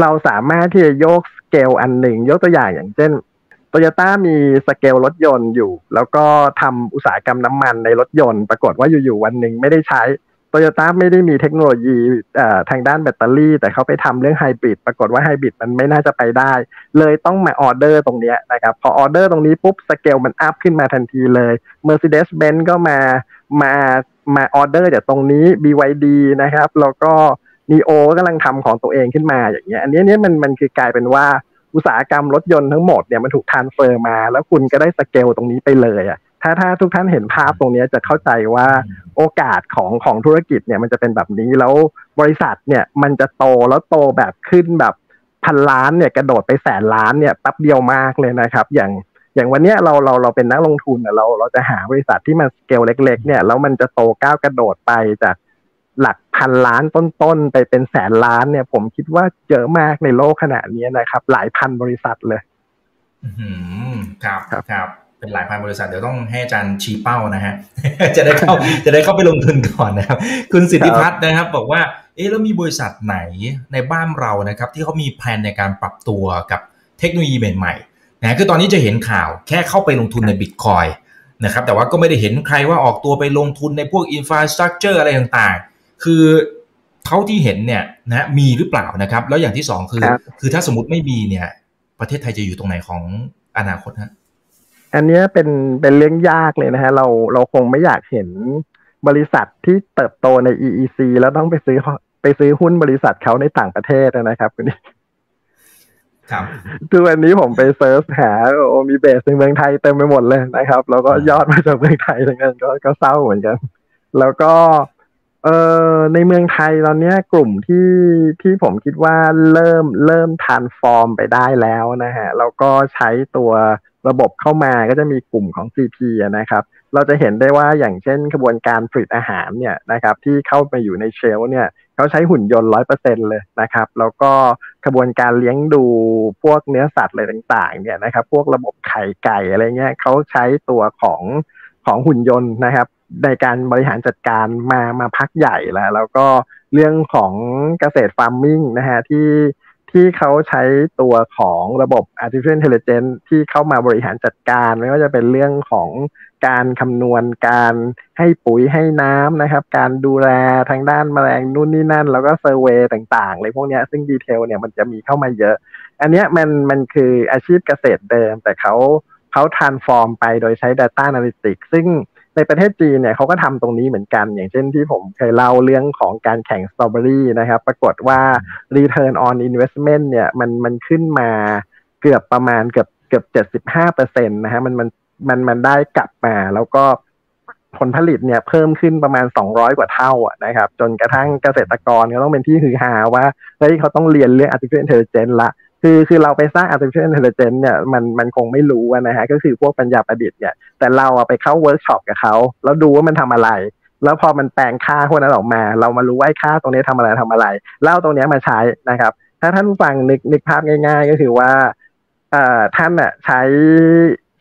เราสามารถที่จะโยกสเกลอันหนึ่ง ยกตัวอย่างอย่างเช่นโตโยต้ามีสเกลรถยนต์อยู่ แล้วก็ทำอุตสาหกรรมน้ำมันในรถยนต์ ปรากฏว่าอยู่ๆวันหนึ่งไม่ได้ใช้ โตโยต้าไม่ได้มีเทคโนโลยีทางด้านแบตเตอรี่ แต่เขาไปทำเรื่องไฮบริดปรากฏว่าไฮบริดมันไม่น่าจะไปได้ เลยต้องมาออเดอร์ตรงนี้นะครับพอออเดอร์ตรงนี้ปุ๊บสเกลมัน up ขึ้นมาทันทีเลย Mercedes-Benz ก็มามามาออเดอร์จากตรงนี้ BYD นะครับ แล้วก็ NIO กำลังทำของตัวเองขึ้นมาอย่างเงี้ยอันนี้เนี่ยมันมันคือกลายเป็นว่าอุตสาหกรรมรถยนต์ทั้งหมดเนี่ยมันถูก transfer มา แล้วคุณก็ได้สเกลตรงนี้ไปเลยอะ ถ้าถ้าทุกท่านเห็นภาพตรงนี้จะเข้าใจว่าโอกาสของของธุรกิจเนี่ยมันจะเป็นแบบนี้แล้วบริษัทเนี่ยมันจะโตแล้วโตแบบขึ้นแบบพันล้านเนี่ยกระโดดไปแสนล้านเนี่ยแป๊บเดียวมากเลยนะครับ อย่างอย่างวันนี้เราเราเราเป็นนักลงทุนเราเราจะหาบริษัทที่มันสเกลเล็ก ๆ เนี่ยแล้วมันจะโตก้าวกระโดดไปจากหลักพันล้านต้นๆไปเป็นแสนล้านเนี่ย ผมคิดว่าเยอะมากในโลกขณะนี้นะครับ หลายพันบริษัทเลยครับครับ เป็นหลายพันบริษัทเดี๋ยวต้องให้อาจารย์ชี้เป้านะฮะจะได้เข้าจะได้เข้าไปลงทุนก่อนนะครับ คุณสิทธิพัฒน์นะครับ บอกว่าเอ๊ะแล้วมีบริษัทไหนในบ้านเรานะครับ ที่เขามีแผนในการปรับตัวกับเทคโนโลยีใหม่ๆนะคือตอนนี้จะเห็นข่าวแค่เข้าไปลงทุนในบิตคอยนะครับแต่ว่าก็ไม่ได้เห็นใครว่าออกตัวไปลงทุนในพวกอินฟราสตรักเจอร์อะไรต่างๆ คือเท่าที่เห็นเนี่ยนะมีหรือเปล่านะครับ แล้วอย่างที่สองคือ คือถ้าสมมติไม่มีเนี่ย ประเทศไทยจะอยู่ตรงไหนของอนาคตฮะ อันนี้เป็นเป็นเรื่องยากเลยนะฮะ เราเราคงไม่อยากเห็นบริษัทที่เติบโตใน EEC แล้วต้องไปซื้อไปซื้อหุ้นบริษัทเขาในต่างประเทศนะครับคุณนี่ครับคือวันนี้ผมไปเซิร์ชหาโอมีเบสในเมืองไทยเต็มไปหมดเลยนะครับ แล้วก็ยอดมาจากเมืองไทยทั้งนั้นก็ก็เศร้าเหมือนกัน แล้วก็ เอ่อในเมืองไทยตอนนี้กลุ่มที่ที่ผมคิดว่าเริ่มเริ่มทานฟอร์มไปได้แล้วนะฮะแล้วก็ใช้ตัวระบบเข้ามาก็จะมีกลุ่มของ CP นะครับ เราจะเห็นได้ว่าอย่างเช่นกระบวนการผลิตอาหารเนี่ยนะครับที่เข้าไปอยู่ในเชลเนี่ยเขาใช้หุ่นยนต์ร้อยเปอร์เซ็นเลยนะครับ แล้วก็กระบวนการเลี้ยงดูพวกเนื้อสัตว์อะไรต่างๆเนี่ยนะครับ พวกระบบไข่ไก่อะไรเงี้ยเขาใช้ตัวของของหุ่นยนต์นะครับ ในการบริหารจัดการมามาพักใหญ่แล้ว แล้วก็เรื่องของเกษตร farming นะฮะที่ที่เขาใช้ตัวของระบบ artificial intelligence ที่เข้ามาบริหารจัดการ ไม่ว่าจะเป็นเรื่องของการคำนวณการให้ปุ๋ยให้น้ำนะครับ การดูแลทางด้านแมลงนู่นนี่นั่น แล้วก็ survey ต่างๆเลยพวกนี้ซึ่ง detail เนี่ยมันจะมีเข้ามาเยอะ อันนี้มันมันคืออาชีพเกษตรเดิม แต่เขาเขาทานฟอร์มไปโดยใช้ Data Analytics ซึ่ง ในประเทศจีนเนี่ยเขาก็ทำตรงนี้เหมือนกัน อย่างเช่นที่ผมเคยเล่าเรื่องของการแข่งสตรอเบอรี่นะครับ ปรากฏว่า Return on Investment เนี่ยมันมันขึ้นมาเกือบประมาณเกือบเกือบเจ็ดสิบห้าเปอร์เซ็นต์นะฮะมันมันมันมันได้กลับมา แล้วก็ผลผลิตเนี่ยเพิ่มขึ้นประมาณ 200 กว่าเท่านะครับ จนกระทั่งเกษตรกรเขาต้องเป็นที่ฮือฮาว่าเฮ้ยเขาต้องเรียนเรื่อง artificial intelligence ละ คือคือเราไปสร้าง artificial intelligence เนี่ยมันมันคงไม่รู้นะฮะก็คือพวกปัญญาประดิษฐ์เนี่ยแต่เราไปเข้าเวิร์กช็อปกับเขาแล้วดูว่ามันทำอะไร แล้วพอมันแปลงค่าพวกนั้นออกมา เรามารู้ว่าค่าตรงนี้ทำอะไรทำอะไรเอาตรงนี้มาใช้นะครับ ถ้าท่านฟังนึกนึกภาพง่าย ๆ ก็คือว่าเอ่อท่านอะใช้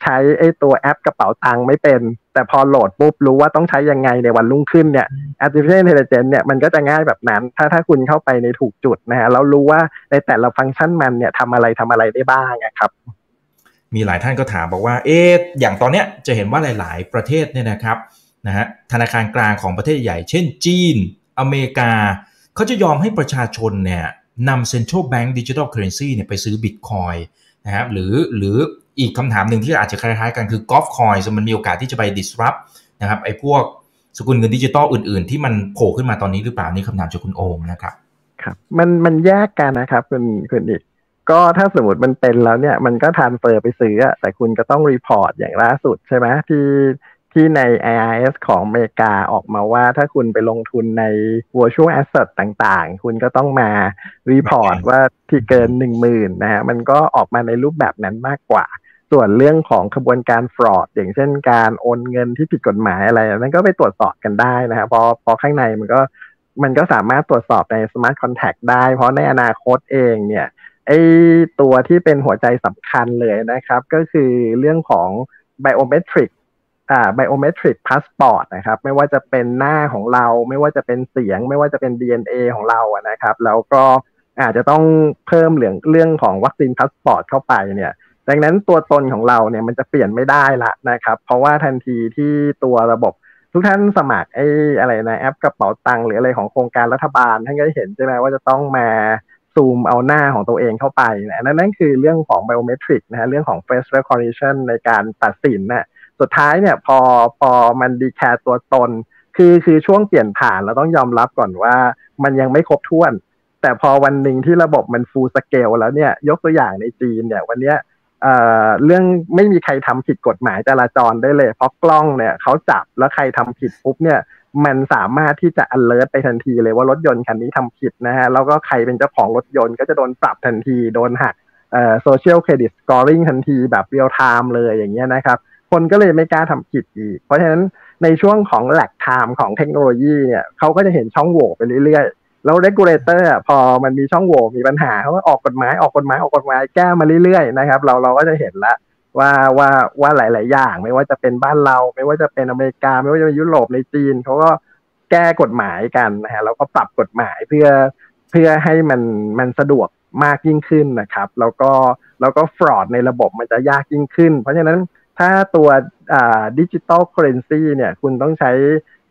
ใช้ไอ้ตัวแอปกระเป๋าตังค์ไม่เป็น แต่พอโหลดปุ๊บรู้ว่าต้องใช้ยังไงในวันรุ่งขึ้นเนี่ย artificial intelligence เนี่ยมันก็จะง่ายแบบนั้น ถ้าถ้าคุณเข้าไปในถูกจุดนะฮะแล้วรู้ว่าในแต่ละฟังก์ชันมันเนี่ยทำอะไรทำอะไรได้บ้างนะครับ มีหลายท่านก็ถามบอกว่า เอ๊ะอย่างตอนเนี้ยจะเห็นว่าหลาย ๆ ประเทศเนี่ยนะครับนะฮะธนาคารกลางของประเทศใหญ่ เช่น จีน อเมริกา เขาจะยอมให้ประชาชนเนี่ยนำ central bank digital currency เนี่ยไปซื้อบิตคอยนะครับหรือหรืออีกคำถามหนึ่งที่อาจจะคล้ายๆกันคือกอล์ฟคอยมันมีโอกาสที่จะไป disrupt นะครับไอ้พวกสกุลเงินดิจิตอลอื่น ๆ ที่มันโผล่ขึ้นมาตอนนี้หรือเปล่านี่คำถามจากคุณโอมนะครับครับมันมันแยกกันนะครับคุณคุณอิกก็ถ้าสมมติมันเป็นแล้วเนี่ยมันก็ transfer ไปซื้อแต่คุณก็ต้อง report อย่างล่าสุดใช่ไหมที่ที่ใน IRS ของอเมริกาออกมาว่าถ้าคุณไปลงทุนใน virtual asset ต่างๆ คุณก็ต้องมา report ว่าที่เกินหนึ่งหมื่นนะฮะมันก็ออกมาในรูปแบบนั้นมากกว่า ส่วนเรื่องของขบวนการ fraud อย่างเช่นการโอนเงินที่ผิดกฎหมายอะไรนั้นก็ไปตรวจสอบกันได้นะครับพอพอข้างในมันก็มันก็สามารถตรวจสอบใน smart contract ได้ เพราะในอนาคตเองเนี่ยไอตัวที่เป็นหัวใจสำคัญเลยนะครับ ก็คือเรื่องของ biometric อ่า biometric passport นะครับ ไม่ว่าจะเป็นหน้าของเรา ไม่ว่าจะเป็นเสียง ไม่ว่าจะเป็น DNA ของเราอะนะครับ แล้วก็อาจจะต้องเพิ่มเรื่องเรื่องของ vaccine passport เข้าไปเนี่ย ดังนั้นตัวตนของเราเนี่ยมันจะเปลี่ยนไม่ได้ละนะครับ เพราะว่าทันทีที่ตัวระบบทุกท่านสมัครไอ้อะไรนะแอปกระเป๋าตังค์หรืออะไรของโครงการรัฐบาลท่านก็เห็นใช่ไหมว่าจะต้องมาซูมเอาหน้าของตัวเองเข้าไปนะนั่นนั่นคือเรื่องของ biometric นะฮะเรื่องของ face recognition ในการตัดสินนะ่ะสุดท้ายเนี่ยพอพอมัน declare ตัวตน คือคือช่วงเปลี่ยนผ่านเราต้องยอมรับก่อนว่ามันยังไม่ครบถ้วน แต่พอวันหนึ่งที่ระบบมัน full scale แล้วเนี่ยยกตัวอย่างในจีนเนี่ยวันเนี้ย เอ่อเรื่องไม่มีใครทำผิดกฎหมายจราจรได้เลย เพราะกล้องเนี่ยเขาจับแล้วใครทำผิดปุ๊บเนี่ย มันสามารถที่จะ alert ไปทันทีเลยว่ารถยนต์คันนี้ทำผิดนะฮะแล้วก็ใครเป็นเจ้าของรถยนต์ก็จะโดนปรับทันทีโดนหักเอ่อ social credit scoring ทันทีแบบ real time เลยอย่างเงี้ยนะครับ คนก็เลยไม่กล้าทำผิดอีก เพราะฉะนั้นในช่วงของ lag time ของเทคโนโลยีเนี่ยเขาก็จะเห็นช่องโหว่ไปเรื่อย แล้ว regulator พอมันมีช่องโหว่มีปัญหาเขาก็ออกกฎหมายออกกฎหมายออกกฎหมายแก้มาเรื่อยๆนะครับ เราเราก็จะเห็นละว่าว่าว่าหลาย ๆ อย่าง ไม่ว่าจะเป็นบ้านเรา ไม่ว่าจะเป็นอเมริกา ไม่ว่าจะเป็นยุโรปในจีนเขาก็แก้กฎหมายกันนะฮะแล้วก็ปรับกฎหมายเพื่อเพื่อให้มันมันสะดวกมากยิ่งขึ้นนะครับ แล้วก็แล้วก็ fraud ในระบบมันจะยากยิ่งขึ้น เพราะฉะนั้นถ้าตัว digital currency เนี่ยคุณต้องใช้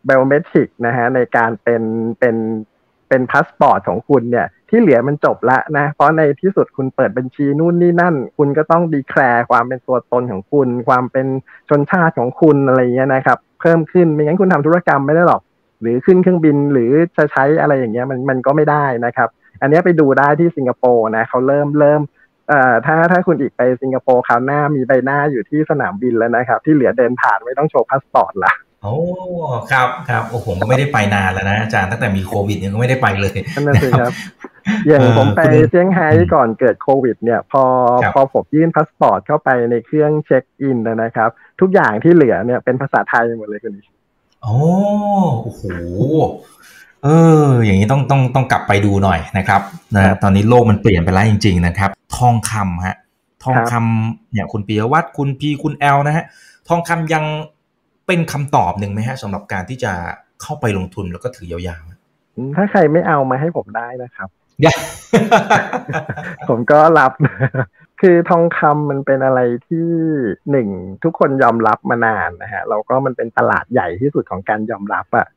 biometric นะฮะในการเป็นเป็น เป็นพาสปอร์ตของคุณเนี่ย ที่เหลือมันจบละนะ เพราะในที่สุดคุณเปิดบัญชีนู่นนี่นั่น คุณก็ต้อง declare ความเป็นตัวตนของคุณ ความเป็นชนชาติของคุณอะไรเงี้ยนะครับ เพิ่มขึ้นไม่งั้นคุณทำธุรกรรมไม่ได้หรอก หรือขึ้นเครื่องบินหรือจะใช้อะไรอย่างเงี้ยมันมันก็ไม่ได้นะครับ อันนี้ไปดูได้ที่สิงคโปร์นะเขาเริ่มเริ่มเอ่อถ้าถ้าคุณอิกไปสิงคโปร์คราวหน้ามีใบหน้าอยู่ที่สนามบินแล้วนะครับ ที่เหลือเดินผ่านไม่ต้องโชว์พาสปอร์ตละ โอ้ครับครับโอ้ผมก็ไม่ได้ไปนานแล้วนะอาจารย์ตั้งแต่มีโควิดยังก็ไม่ได้ไปเลยนั่นสิครับ อย่างผมไปเซี่ยงไฮ้ก่อนเกิดโควิด เนี่ย พอพอผมยื่นพาสปอร์ตเข้าไปในเครื่องเช็คอินนะครับ ทุกอย่างที่เหลือเนี่ยเป็นภาษาไทยหมดเลยคุณอิกโอ้โอ้โหเออ อย่างนี้ต้องต้องต้องกลับไปดูหน่อยนะครับนะตอนนี้โลกมันเปลี่ยนไปแล้วจริง ๆ นะครับ ทองคำฮะ ทองคำเนี่ยคุณปียวัฒน์คุณพีคุณแอลนะฮะทองคำยัง เป็นคำตอบหนึ่งไหมฮะสำหรับการที่จะเข้าไปลงทุนแล้วก็ถือยาวๆ ถ้าใครไม่เอามาให้ผมได้นะครับ ผมก็รับ คือทองคำมันเป็นอะไรที่หนึ่งทุกคนยอมรับมานานนะฮะแล้วก็มันเป็นตลาดใหญ่ที่สุดของการยอมรับอะ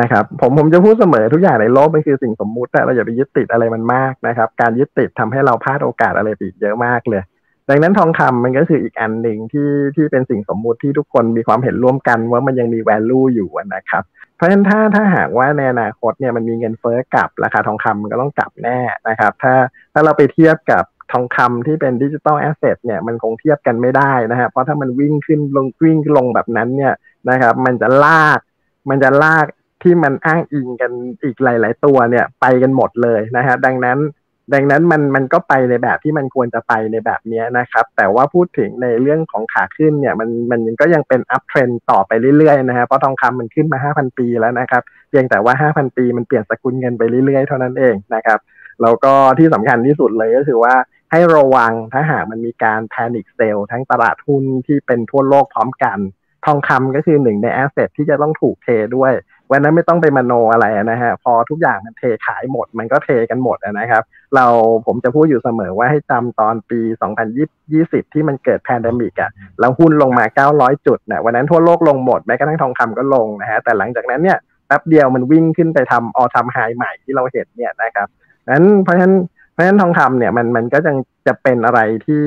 นะครับผมผมจะพูดเสมอทุกอย่างในโลกมันคือสิ่งสมมุติแต่เราอย่าไปยึดติดอะไรมันมากนะครับ การยึดติดทำให้เราพลาดโอกาสอะไรไปอีกเยอะมากเลย ดังนั้นทองคำมันก็คืออีกอันหนึ่งที่ที่เป็นสิ่งสมมุติที่ทุกคนมีความเห็นร่วมกันว่ามันยังมี value อยู่นะครับ เพราะฉะนั้นถ้าถ้าหากว่าในอนาคตเนี่ยมันมีเงินเฟ้อกลับราคาทองคำมันก็ต้องกลับแน่นะครับ ถ้าถ้าเราไปเทียบกับทองคำที่เป็น digital asset เนี่ยมันคงเทียบกันไม่ได้นะฮะเพราะถ้ามันวิ่งขึ้นลงวิ่งลงแบบนั้นเนี่ยนะครับมันจะลาก มันจะลากที่มันอ้างอิงกันอีกหลาย ๆ ตัวเนี่ยไปกันหมดเลยนะฮะดังนั้น ดังนั้นมันมันก็ไปในแบบที่มันควรจะไปในแบบนี้นะครับ แต่ว่าพูดถึงในเรื่องของขาขึ้นเนี่ยมันมันก็ยังเป็นอัพเทรนต่อไปเรื่อยๆนะฮะเพราะทองคำมันขึ้นมา 5,000 ปีแล้วนะครับเพียงแต่ว่า 5,000 ปีมันเปลี่ยนสกุลเงินไปเรื่อยๆ เท่านั้นเองนะครับแล้วก็ที่สำคัญที่สุดเลยก็คือว่าให้ระวังถ้าหากมันมีการแพนิคเซลทั้งตลาดหุ้นที่เป็นทั่วโลกพร้อมกัน ทองคำก็คือหนึ่งใน asset ที่จะต้องถูกเทด้วย วันนั้นไม่ต้องไปมโนอะไรนะฮะพอทุกอย่างมันเทขายหมด มันก็เทกันหมดนะครับ เราผมจะพูดอยู่เสมอว่าให้จำตอนปี 2020 ที่มันเกิด pandemic อะแล้วหุ้นลงมา 900 จุดเนี่ยวันนั้นทั่วโลกลงหมดแม้กระทั่งทองคำก็ลงนะฮะแต่หลังจากนั้นเนี่ยแป๊บเดียวมันวิ่งขึ้นไปทำ all time high ใหม่ที่เราเห็นเนี่ยนะครับนั้นเพราะฉะนั้นเพราะฉะนั้นทองคำเนี่ยมันมันก็จะจะเป็นอะไรที่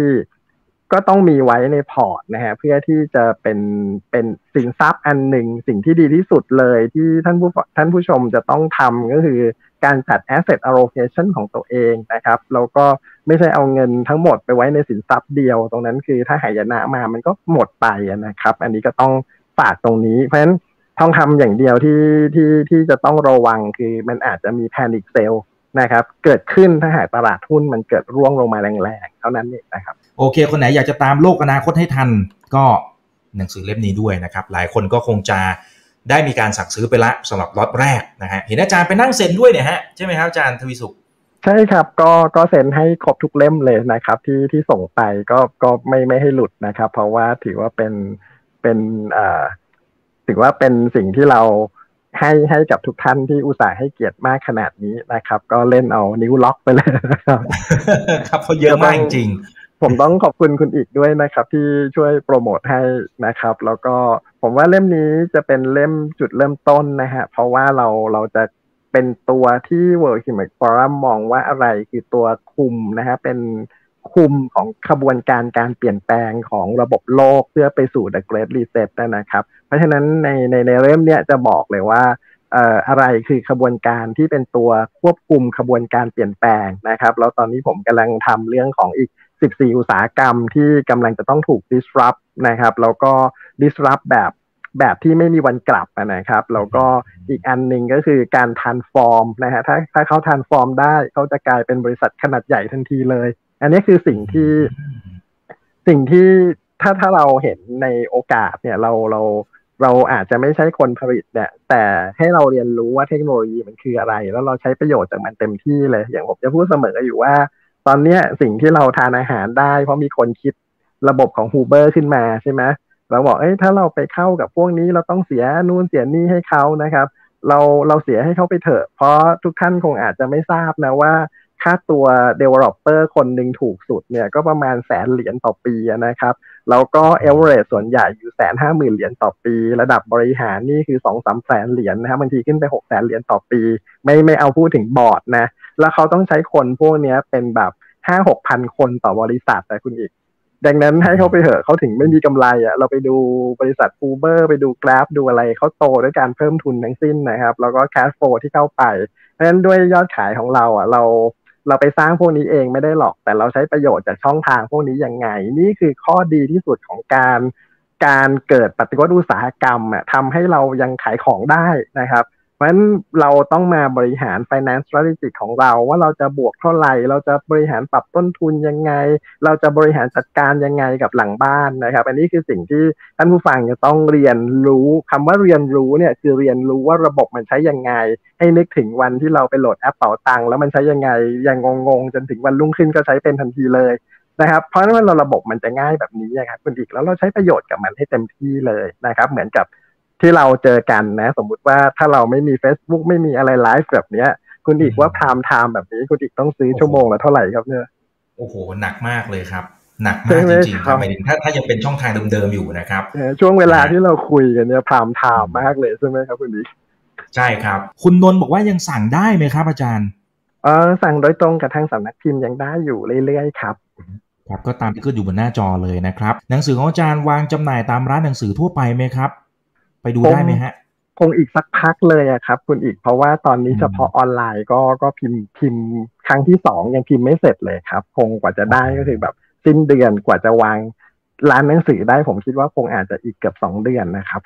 ก็ต้องมีไว้ในพอร์ตนะฮะเพื่อที่จะเป็นเป็นสินทรัพย์อันหนึ่งสิ่งที่ดีที่สุดเลยที่ท่านผู้ท่านผู้ชมจะต้องทำก็คือการจัด asset allocation ของตัวเองนะครับแล้วก็ไม่ใช่เอาเงินทั้งหมดไปไว้ในสินทรัพย์เดียว ตรงนั้นคือถ้าหายนะมามันก็หมดไปนะครับ อันนี้ก็ต้องฝากตรงนี้ เพราะฉะนั้นทองคำอย่างเดียวที่ที่ที่จะต้องระวังคือมันอาจจะมี panic sell นะครับ เกิดขึ้นถ้าหากตลาดหุ้นมันเกิดร่วงลงมาแรงๆ เท่านั้นเองนะครับ โอเค คนไหนอยากจะตามโลกอนาคตให้ทัน ก็หนังสือเล่มนี้ด้วยนะครับ หลายคนก็คงจะได้มีการสั่งซื้อไปละสำหรับล็อตแรกนะฮะเห็นอาจารย์ไปนั่งเซ็นด้วยเนี่ยฮะใช่ไหมครับอาจารย์ทวีสุขใช่ครับก็ก็เซ็นให้ครบทุกเล่มเลยนะครับ ที่ที่ส่งไปก็ก็ไม่ไม่ให้หลุดนะครับ เพราะว่าถือว่าเป็นเป็นอ่าถือว่าเป็นสิ่งที่เราให้ให้กับทุกท่านที่อุตส่าห์ให้เกียรติมากขนาดนี้นะครับ ก็เล่นเอานิ้วล็อกไปเลยนะครับครับเขาเยอะมากจริง ผมต้องขอบคุณคุณอีกด้วยนะครับ ที่ช่วยโปรโมทให้นะครับ แล้วก็ผมว่าเล่มนี้จะเป็นเล่มจุดเริ่มต้นนะฮะ เพราะว่าเราเราจะเป็นตัวที่ World Economic Forum มองว่าอะไรคือตัวคุมนะฮะเป็นคุมของขบวนการการเปลี่ยนแปลงของระบบโลกเพื่อไปสู่ The Great Reset นะครับ เพราะฉะนั้นในในในเล่มเนี้ยจะบอกเลยว่าอะไรคือขบวนการที่เป็นตัวควบคุมขบวนการเปลี่ยนแปลงนะครับ แล้วตอนนี้ผมกำลังทำเรื่องของอีก 14 อุตสาหกรรมที่กำลังจะต้องถูก disrupt นะครับ แล้วก็ disrupt แบบแบบที่ไม่มีวันกลับนะครับ แล้วก็อีกอันหนึ่งก็คือการ transform นะฮะถ้าถ้าเขา transform ได้เขาจะกลายเป็นบริษัทขนาดใหญ่ทันทีเลย อันนี้คือสิ่งที่สิ่งที่ถ้าถ้าเราเห็นในโอกาสเนี่ยเราเราเราอาจจะไม่ใช่คนผลิตเนี่ยแต่ให้เราเรียนรู้ว่าเทคโนโลยีมันคืออะไร แล้วเราใช้ประโยชน์จากมันเต็มที่เลย อย่างผมจะพูดเสมออยู่ว่า ตอนเนี้ยสิ่งที่เราทานอาหารได้ เพราะมีคนคิดระบบของ Uber ขึ้นมาใช่ไหมเราบอกเอ้ยถ้าเราไปเข้ากับพวกนี้เราต้องเสียนู่นเสียนี่ให้เขานะครับ เราเราเสียให้เขาไปเถอะ เพราะทุกท่านคงอาจจะไม่ทราบนะว่าค่าตัว developer คนหนึ่งถูกสุดเนี่ยก็ประมาณแสนเหรียญต่อปีนะครับ แล้วก็ average ส่วนใหญ่อยู่แสนห้าหมื่นเหรียญต่อปี ระดับบริหารนี่คือสองสามแสนเหรียญนะครับบางทีขึ้นไปหกแสนเหรียญต่อปี ไม่ไม่เอาพูดถึงบอร์ดนะ แล้วเขาต้องใช้คนพวกนี้เป็นแบบห้าหกพันคนต่อบริษัทแต่คุณอีก ดังนั้นให้เขาไปเถอะเขาถึงไม่มีกำไรอะ เราไปดูบริษัท Uber ไปดู Grab ดูอะไรเขาโตด้วยการเพิ่มทุนทั้งสิ้นนะครับ แล้วก็ cash flow ที่เข้าไป เพราะฉะนั้นด้วยยอดขายของเราอะ เราเราไปสร้างพวกนี้เองไม่ได้หรอก แต่เราใช้ประโยชน์จากช่องทางพวกนี้ยังไง นี่คือข้อดีที่สุดของการการเกิดปฏิวัติอุตสาหกรรมอะทำให้เรายังขายของได้นะครับ เพราะฉะนั้นเราต้องมาบริหาร finance strategy ของเรา ว่าเราจะบวกเท่าไหร่ เราจะบริหารปรับต้นทุนยังไง เราจะบริหารจัดการยังไงกับหลังบ้านนะครับ อันนี้คือสิ่งที่ท่านผู้ฟังจะต้องเรียนรู้คำว่าเรียนรู้เนี่ยคือเรียนรู้ว่าระบบมันใช้ยังไง ให้นึกถึงวันที่เราไปโหลดแอปเป๋าตังค์แล้วมันใช้ยังไงยังงงๆ จนถึงวันรุ่งขึ้นก็ใช้เป็นทันทีเลยนะครับเพราะฉะนั้นเราระบบมันจะง่ายแบบนี้นะครับคุณอีกแล้วเราใช้ประโยชน์กับมันให้เต็มที่เลยนะครับ เหมือนกับ ที่เราเจอกันนะ สมมุติว่าถ้าเราไม่มี Facebook ไม่มีอะไรไลฟ์แบบเนี้ย คุณอีกว่าพามไทม์แบบนี้ คุณอีกต้องซื้อชั่วโมงละเท่าไหร่ครับเนี่ยโอ้โหหนักมากเลยครับหนักมากจริงๆครับหมายถึงถ้าถ้ายังเป็นช่องทางเดิมๆอยู่นะครับช่วงเวลาที่เราคุยกันเนี่ยพามไทม์มากเลยใช่ไหมครับคุณอีกใช่ครับ คุณนนท์บอกว่ายังสั่งได้ไหมครับ อาจารย์เออสั่งโดยตรงกับทางสำนักพิมพ์ยังได้อยู่เรื่อยๆครับครับก็ตามที่ขึ้นอยู่บนหน้าจอเลยนะครับ หนังสือของอาจารย์วางจำหน่ายตามร้านหนังสือทั่วไปไหมครับ ไปดูได้ไหมฮะ คงอีกสักพักเลยอะครับ คุณอีกเพราะว่าตอนนี้เฉพาะออนไลน์ก็ก็พิมพ์พิมพ์ครั้งที่สองยังพิมพ์ไม่เสร็จเลยครับ คงกว่าจะได้ก็คือแบบสิ้นเดือนกว่าจะวางร้านหนังสือได้ผมคิดว่าคงอาจจะอีกเกือบสองเดือนนะครับ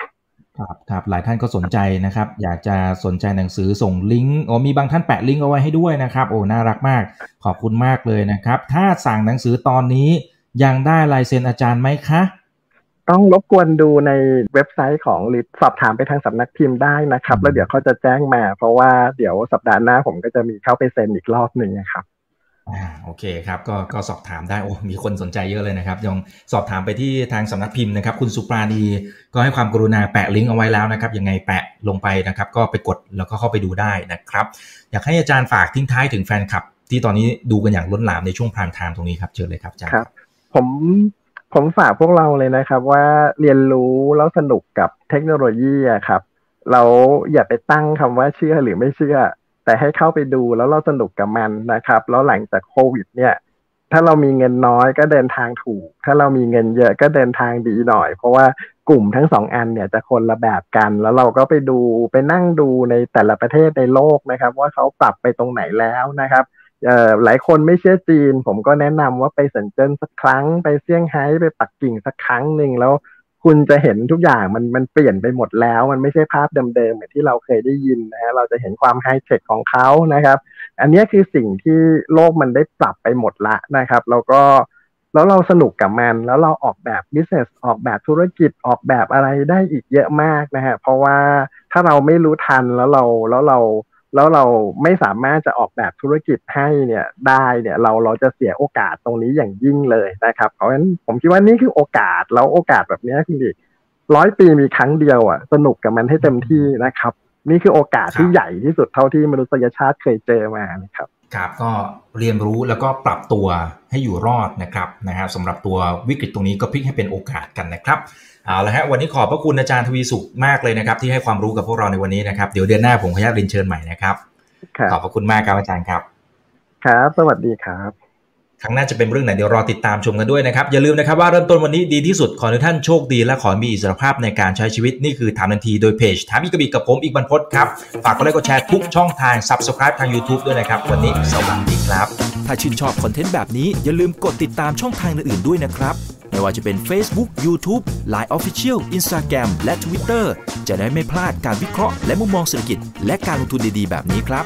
ครับครับหลายท่านก็สนใจนะครับ อยากจะสนใจหนังสือส่งลิงก์โอ้มีบางท่านแปะลิงก์เอาไว้ให้ด้วยนะครับ โอ้น่ารักมาก ขอบคุณมากเลยนะครับ ถ้าสั่งหนังสือตอนนี้ยังได้ลายเซ็นอาจารย์ไหมคะ ต้องรบกวนดูในเว็บไซต์ของลิสอบถามไปทางสำนักพิมพ์ได้นะครับ แล้วเดี๋ยวเขาจะแจ้งมา เพราะว่าเดี๋ยวสัปดาห์หน้าผมก็จะมีเข้าไปเซ็นอีกรอบหนึ่งนะครับอ่าโอเคครับก็ก็สอบถามได้โอ้มีคนสนใจเยอะเลยนะครับยังสอบถามไปที่ทางสำนักพิมพ์นะครับ คุณสุปราณีก็ให้ความกรุณาแปะลิงก์เอาไว้แล้วนะครับยังไงแปะลงไปนะครับ ก็ไปกดแล้วก็เข้าไปดูได้นะครับ อยากให้อาจารย์ฝากทิ้งท้ายถึงแฟนคลับ ที่ตอนนี้ดูกันอย่างล้นหลามในช่วงพรามไทม์ตรงนี้ครับเชิญเลยครับอาจารย์ครับผม ผมฝากพวกเราเลยนะครับ ว่าเรียนรู้แล้วสนุกกับเทคโนโลยีครับเราอย่าไปตั้งคำว่าเชื่อหรือไม่เชื่อ แต่ให้เข้าไปดูแล้วเราสนุกกับมันนะครับ แล้วหลังจากโควิด เนี่ย ถ้าเรามีเงินน้อยก็เดินทางถูก ถ้าเรามีเงินเยอะก็เดินทางดีหน่อย เพราะว่ากลุ่มทั้งสองอันเนี่ยจะคนละแบบกัน แล้วเราก็ไปดูไปนั่งดูในแต่ละประเทศในโลกนะครับ ว่าเขาปรับไปตรงไหนแล้วนะครับ หลายคนไม่เชื่อจีน ผมก็แนะนำว่าไปเซินเจิ้นสักครั้ง ไปเซี่ยงไฮ้ไปปักกิ่งสักครั้งหนึ่งแล้วคุณจะเห็นทุกอย่างมันมันเปลี่ยนไปหมดแล้ว มันไม่ใช่ภาพเดิมๆเหมือนที่เราเคยได้ยินนะฮะเราจะเห็นความไฮเทคของเขานะครับ อันนี้คือสิ่งที่โลกมันได้ปรับไปหมดละนะครับ แล้วก็แล้วเราสนุกกับมัน แล้วเราออกแบบ business ออกแบบธุรกิจออกแบบอะไรได้อีกเยอะมากนะฮะเพราะว่าถ้าเราไม่รู้ทันแล้วเราแล้วเรา แล้วเราไม่สามารถจะออกแบบธุรกิจให้เนี่ยได้เนี่ยเราเราจะเสียโอกาสตรงนี้อย่างยิ่งเลยนะครับ เพราะฉะนั้นผมคิดว่านี่คือโอกาสแล้วโอกาสแบบนี้คุณดิร้อยปีมีครั้งเดียวอะสนุกกับมันให้เต็มที่นะครับ นี่คือโอกาสที่ใหญ่ที่สุดเท่าที่มนุษยชาติเคยเจอมานะครับครับก็เรียนรู้แล้วก็ปรับตัวให้อยู่รอดนะครับนะฮะสำหรับตัววิกฤตตรงนี้ก็พลิกให้เป็นโอกาสกันนะครับ เอาละฮะวันนี้ขอบพระคุณอาจารย์ทวีสุขมากเลยนะครับ ที่ให้ความรู้กับพวกเราในวันนี้นะครับ เดี๋ยวเดือนหน้าผมขออนุญาตเรียนเชิญใหม่นะครับครับขอบพระคุณมากครับอาจารย์ครับ ครับ สวัสดีครับ ครั้งหน้าจะเป็นเรื่องไหนเดี๋ยวรอติดตามชมกันด้วยนะครับ อย่าลืมนะครับว่าเริ่มต้นวันนี้ดีที่สุดขอให้ท่านโชคดี และขอมีอิสรภาพในการใช้ชีวิตนี่คือถามทันทีโดยเพจถามอีกกบิกับผมอีกบรรพศครับ ฝากกดไลค์กดแชร์ทุกช่องทาง Subscribe ทาง YouTube ด้วยนะครับ วันนี้สวัสดีครับ ถ้าชื่นชอบคอนเทนต์แบบนี้อย่าลืมกดติดตามช่องทางอื่นๆด้วยนะครับไม่ว่าจะเป็น Facebook, YouTube, Line Official, Instagram และ Twitter จะได้ไม่พลาดการวิเคราะห์และมุมมองเศรษฐกิจ และการลงทุนดีๆ แบบนี้ครับ